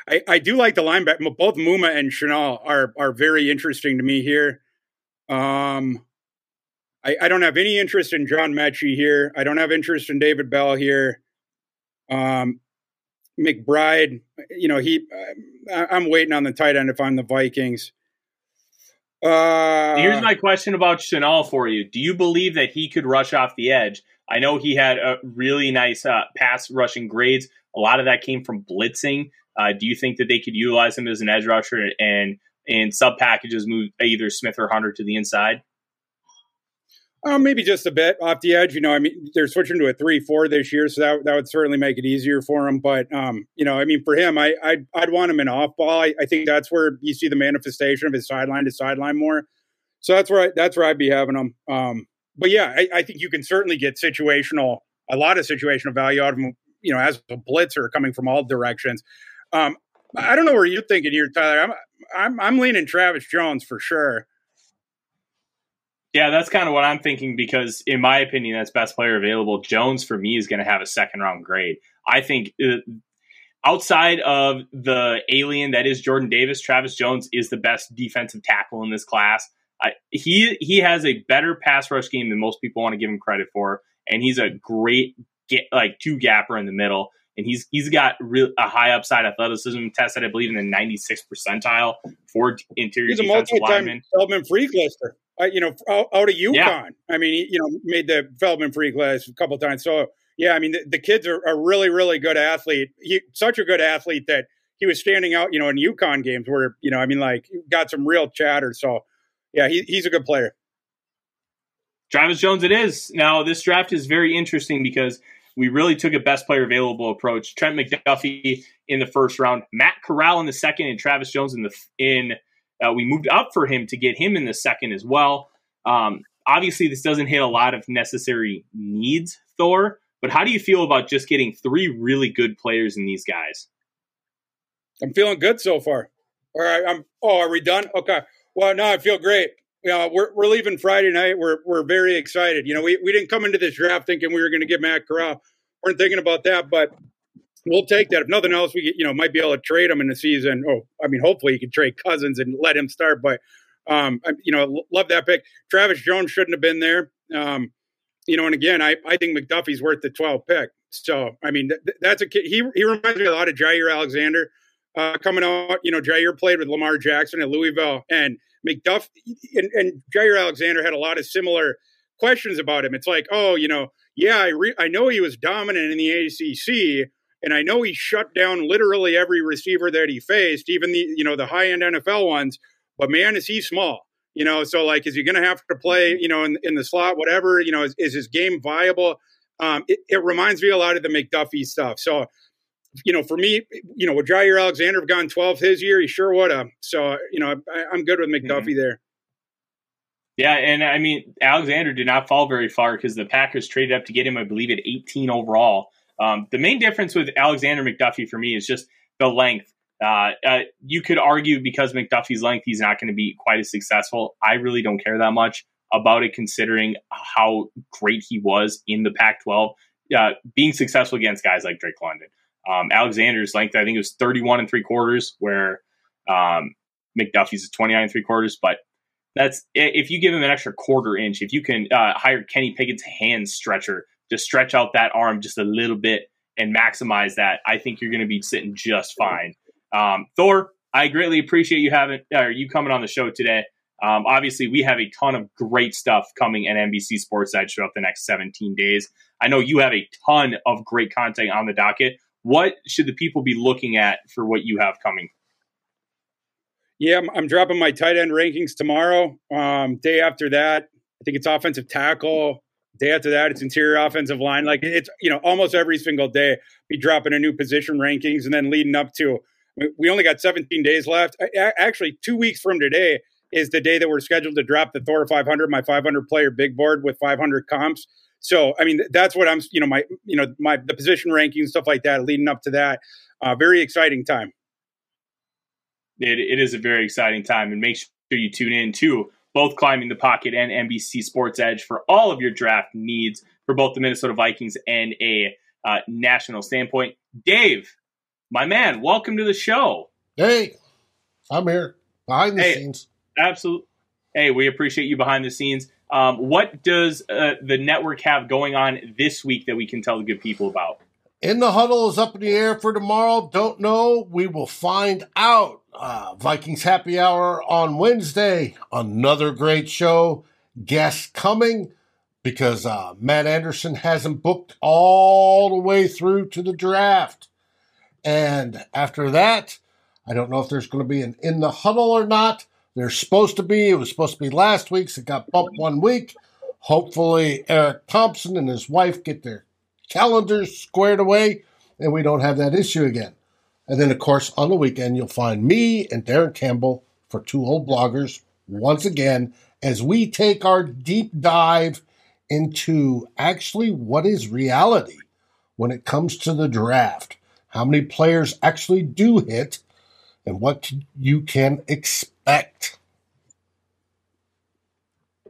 S3: I, I do like the linebacker. Both Muma and Chenal are are very interesting to me here. Um, I, I don't have any interest in John Metchie here. I don't have interest in David Bell here. Um, McBride, you know, he. I'm waiting on the tight end if I'm the Vikings.
S1: Uh, Here's my question about Chenal for you. Do you believe that he could rush off the edge? I know he had a really nice uh, pass rushing grades. A lot of that came from blitzing. Uh, do you think that they could utilize him as an edge rusher and in sub packages move either Smith or Hunter to the inside?
S3: Maybe just a bit off the edge. You know, I mean, they're switching to a three-four this year, so that that would certainly make it easier for him. But um, you know, I mean, for him, I I'd, I'd want him in off ball. I, I, think that's where you see the manifestation of his sideline to sideline more. So that's where I, that's where I'd be having him. Um, but yeah, I, I, think you can certainly get situational, a lot of situational value out of him. You know, as a blitzer coming from all directions. Um, I don't know where you're thinking here, Tyler. I'm I'm I'm leaning Travis Jones for sure.
S1: Yeah, that's kind of what I'm thinking because, in my opinion, that's best player available. Jones for me is going to have a second round grade. I think uh, outside of the alien that is Jordan Davis, Travis Jones is the best defensive tackle in this class. I, he he has a better pass rush game than most people want to give him credit for, and he's a great get, like two gapper in the middle and he's he's got real, a high upside athleticism tested, I believe, in the 96th percentile for interior he's defensive lineman.
S3: Feldman freak lister, uh, you know, out, out of UConn. Yeah. I mean, he, you know, made the Feldman free class a couple times. So yeah, I mean, the, the kids are a really, really good athlete. He such a good athlete that he was standing out, you know, in UConn games where you know, I mean, like got some real chatter. So yeah, he, he's a good player.
S1: Travis Jones, it is. Now, this draft is very interesting because we really took a best player available approach. Trent McDuffie in the first round, Matt Corral in the second, and Travis Jones in the in. Uh, we moved up for him to get him in the second as well. Um, obviously, this doesn't hit a lot of necessary needs, Thor. But how do you feel about just getting three really good players in these guys?
S3: I'm feeling good so far. All right, I'm. Oh, are we done? Okay. Well, no, I feel great know, we're we're leaving Friday night. We're we're very excited. You know, we, we didn't come into this draft thinking we were going to get Matt Corral. weren't thinking about that, but we'll take that. If nothing else, we you know might be able to trade him in the season. Oh, I mean, hopefully you can trade Cousins and let him start. But um, I, you know, love that pick. Travis Jones shouldn't have been there. Um, you know, and again, I I think McDuffie's worth the 12 pick. So I mean, th- that's a he he reminds me a lot of Jaire Alexander. Uh, coming out, you know, Jaire played with Lamar Jackson at Louisville, and McDuff and, and Jaire Alexander had a lot of similar questions about him. It's like, oh, you know, yeah, I re- I know he was dominant in the ACC, and I know he shut down literally every receiver that he faced, even the you know the high end NFL ones. But man, is he small? You know, so like, is he going to have to play? Mm-hmm. You know, in, in the slot, whatever. You know, is, is his game viable? Um, it, it reminds me a lot of the McDuffie stuff. So you know, for me, you know, would Jaire Alexander have gone 12th his year? He sure would have. So, you know, I, am good with McDuffie mm-hmm. there.
S1: Yeah, and I mean, Alexander did not fall very far because the Packers traded up to get him, I believe, at 18 overall. Um, the main difference with Alexander McDuffie for me is just the length. Uh, uh, you could argue because McDuffie's length, he's not going to be quite as successful. I really don't care that much about it, considering how great he was in the Pac 12, uh, being successful against guys like Drake London. Um, Alexander's length, I think it was 31 and three quarters, where um, McDuffie's is 29 and three quarters. But that's if you give him an extra quarter inch, if you can uh, hire Kenny Pickett's hand stretcher to stretch out that arm just a little bit and maximize that, I think you're going to be sitting just fine. Um, Thor, I greatly appreciate you having or you coming on the show today. Um, obviously, we have a ton of great stuff coming at NBC Sports Edge throughout the next 17 days. I know you have a ton of great content on the docket. What should the people be looking at for what you have coming?
S3: Yeah, I'm, I'm dropping my tight end rankings tomorrow. Um, day after that, I think it's offensive tackle. Day after that, it's interior offensive line. Like it's you know almost every single day, be dropping a new position rankings, and then leading up to. We only got 17 days left. Actually, two weeks from today is the day that we're scheduled to drop the Thor 500, my 500 player big board with 500 comps. So, I mean, that's what I'm, you know, my, you know, my, the position ranking, stuff like that, leading up to that. Uh, very exciting time.
S1: It, it is a very exciting time. And make sure you tune in to both Climbing the Pocket and NBC Sports Edge for all of your draft needs for both the Minnesota Vikings and a uh, national standpoint. Dave, my man, welcome to the show.
S2: Hey, I'm here behind the hey, scenes.
S1: Absolutely. Hey, we appreciate you behind the scenes. Um, what does uh, the network have going on this week that we can tell the good people about?
S2: In the huddle is up in the air for tomorrow. Don't know. We will find out. Uh, Vikings happy hour on Wednesday. Another great show. Guests coming because uh, Matt Anderson hasn't booked all the way through to the draft. And after that, I don't know if there's going to be an in the huddle or not. There's supposed to be. It was supposed to be last week, so it got bumped one week. Hopefully, Eric Thompson and his wife get their calendars squared away and we don't have that issue again. And then, of course, on the weekend, you'll find me and Darren Campbell for two old bloggers once again as we take our deep dive into actually what is reality when it comes to the draft. How many players actually do hit and what you can expect.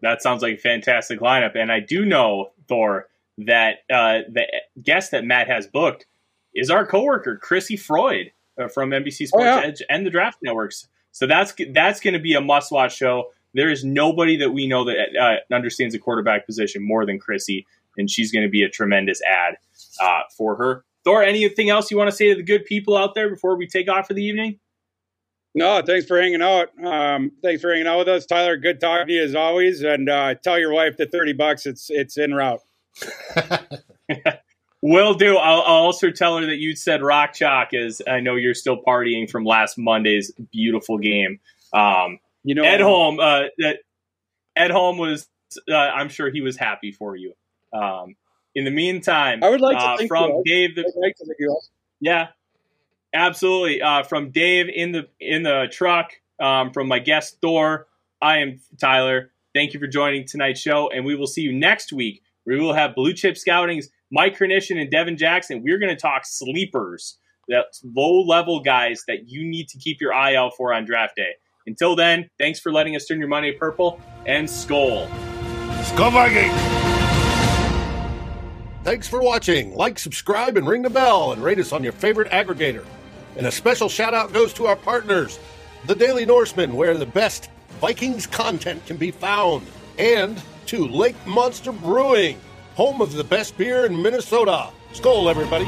S1: That sounds like a fantastic lineup. And I do know, Thor, that uh, the guest that Matt has booked is our coworker, Chrissy Freud uh, from NBC Sports oh, yeah. Edge and the Draft Networks. So that's that's going to be a must watch show. There is nobody that we know that uh, understands the quarterback position more than Chrissy, and she's going to be a tremendous ad uh, for her. Thor, anything else you want to say to the good people out there before we take off for the evening?
S3: No, thanks for hanging out. Um, thanks for hanging out with us, Tyler. Good talking to you as always. And uh, tell your wife the thirty bucks. It's it's en route.
S1: Will do. I'll, I'll, also tell her that you said rock chalk, is. I know you're still partying from last Monday's beautiful game. Um, you know, Ed Holm. Uh, Ed Holm was. Uh, I'm sure he was happy for you. Um, in the meantime,
S3: I would like to uh,
S1: from Dave. The, like yeah, Absolutely. Uh, from Dave in the in the truck, um, from my guest Thor, I am Tyler. Thank you for joining tonight's show, and we will see you next week. We will have Blue Chip Scouting's Mike Kernician and Devin Jackson. We're going to talk sleepers, that low level guys that you need to keep your eye out for on draft day. Until then, thanks for letting us turn your money purple and Skol.
S2: Skol Viking! Thanks for watching. Like, subscribe, and ring the bell, and rate us on your favorite aggregator. And a special shout out goes to our partners, The Daily Norseman, where the best Vikings content can be found, and to Lake Monster Brewing, home of the best beer in Minnesota. Skol, everybody.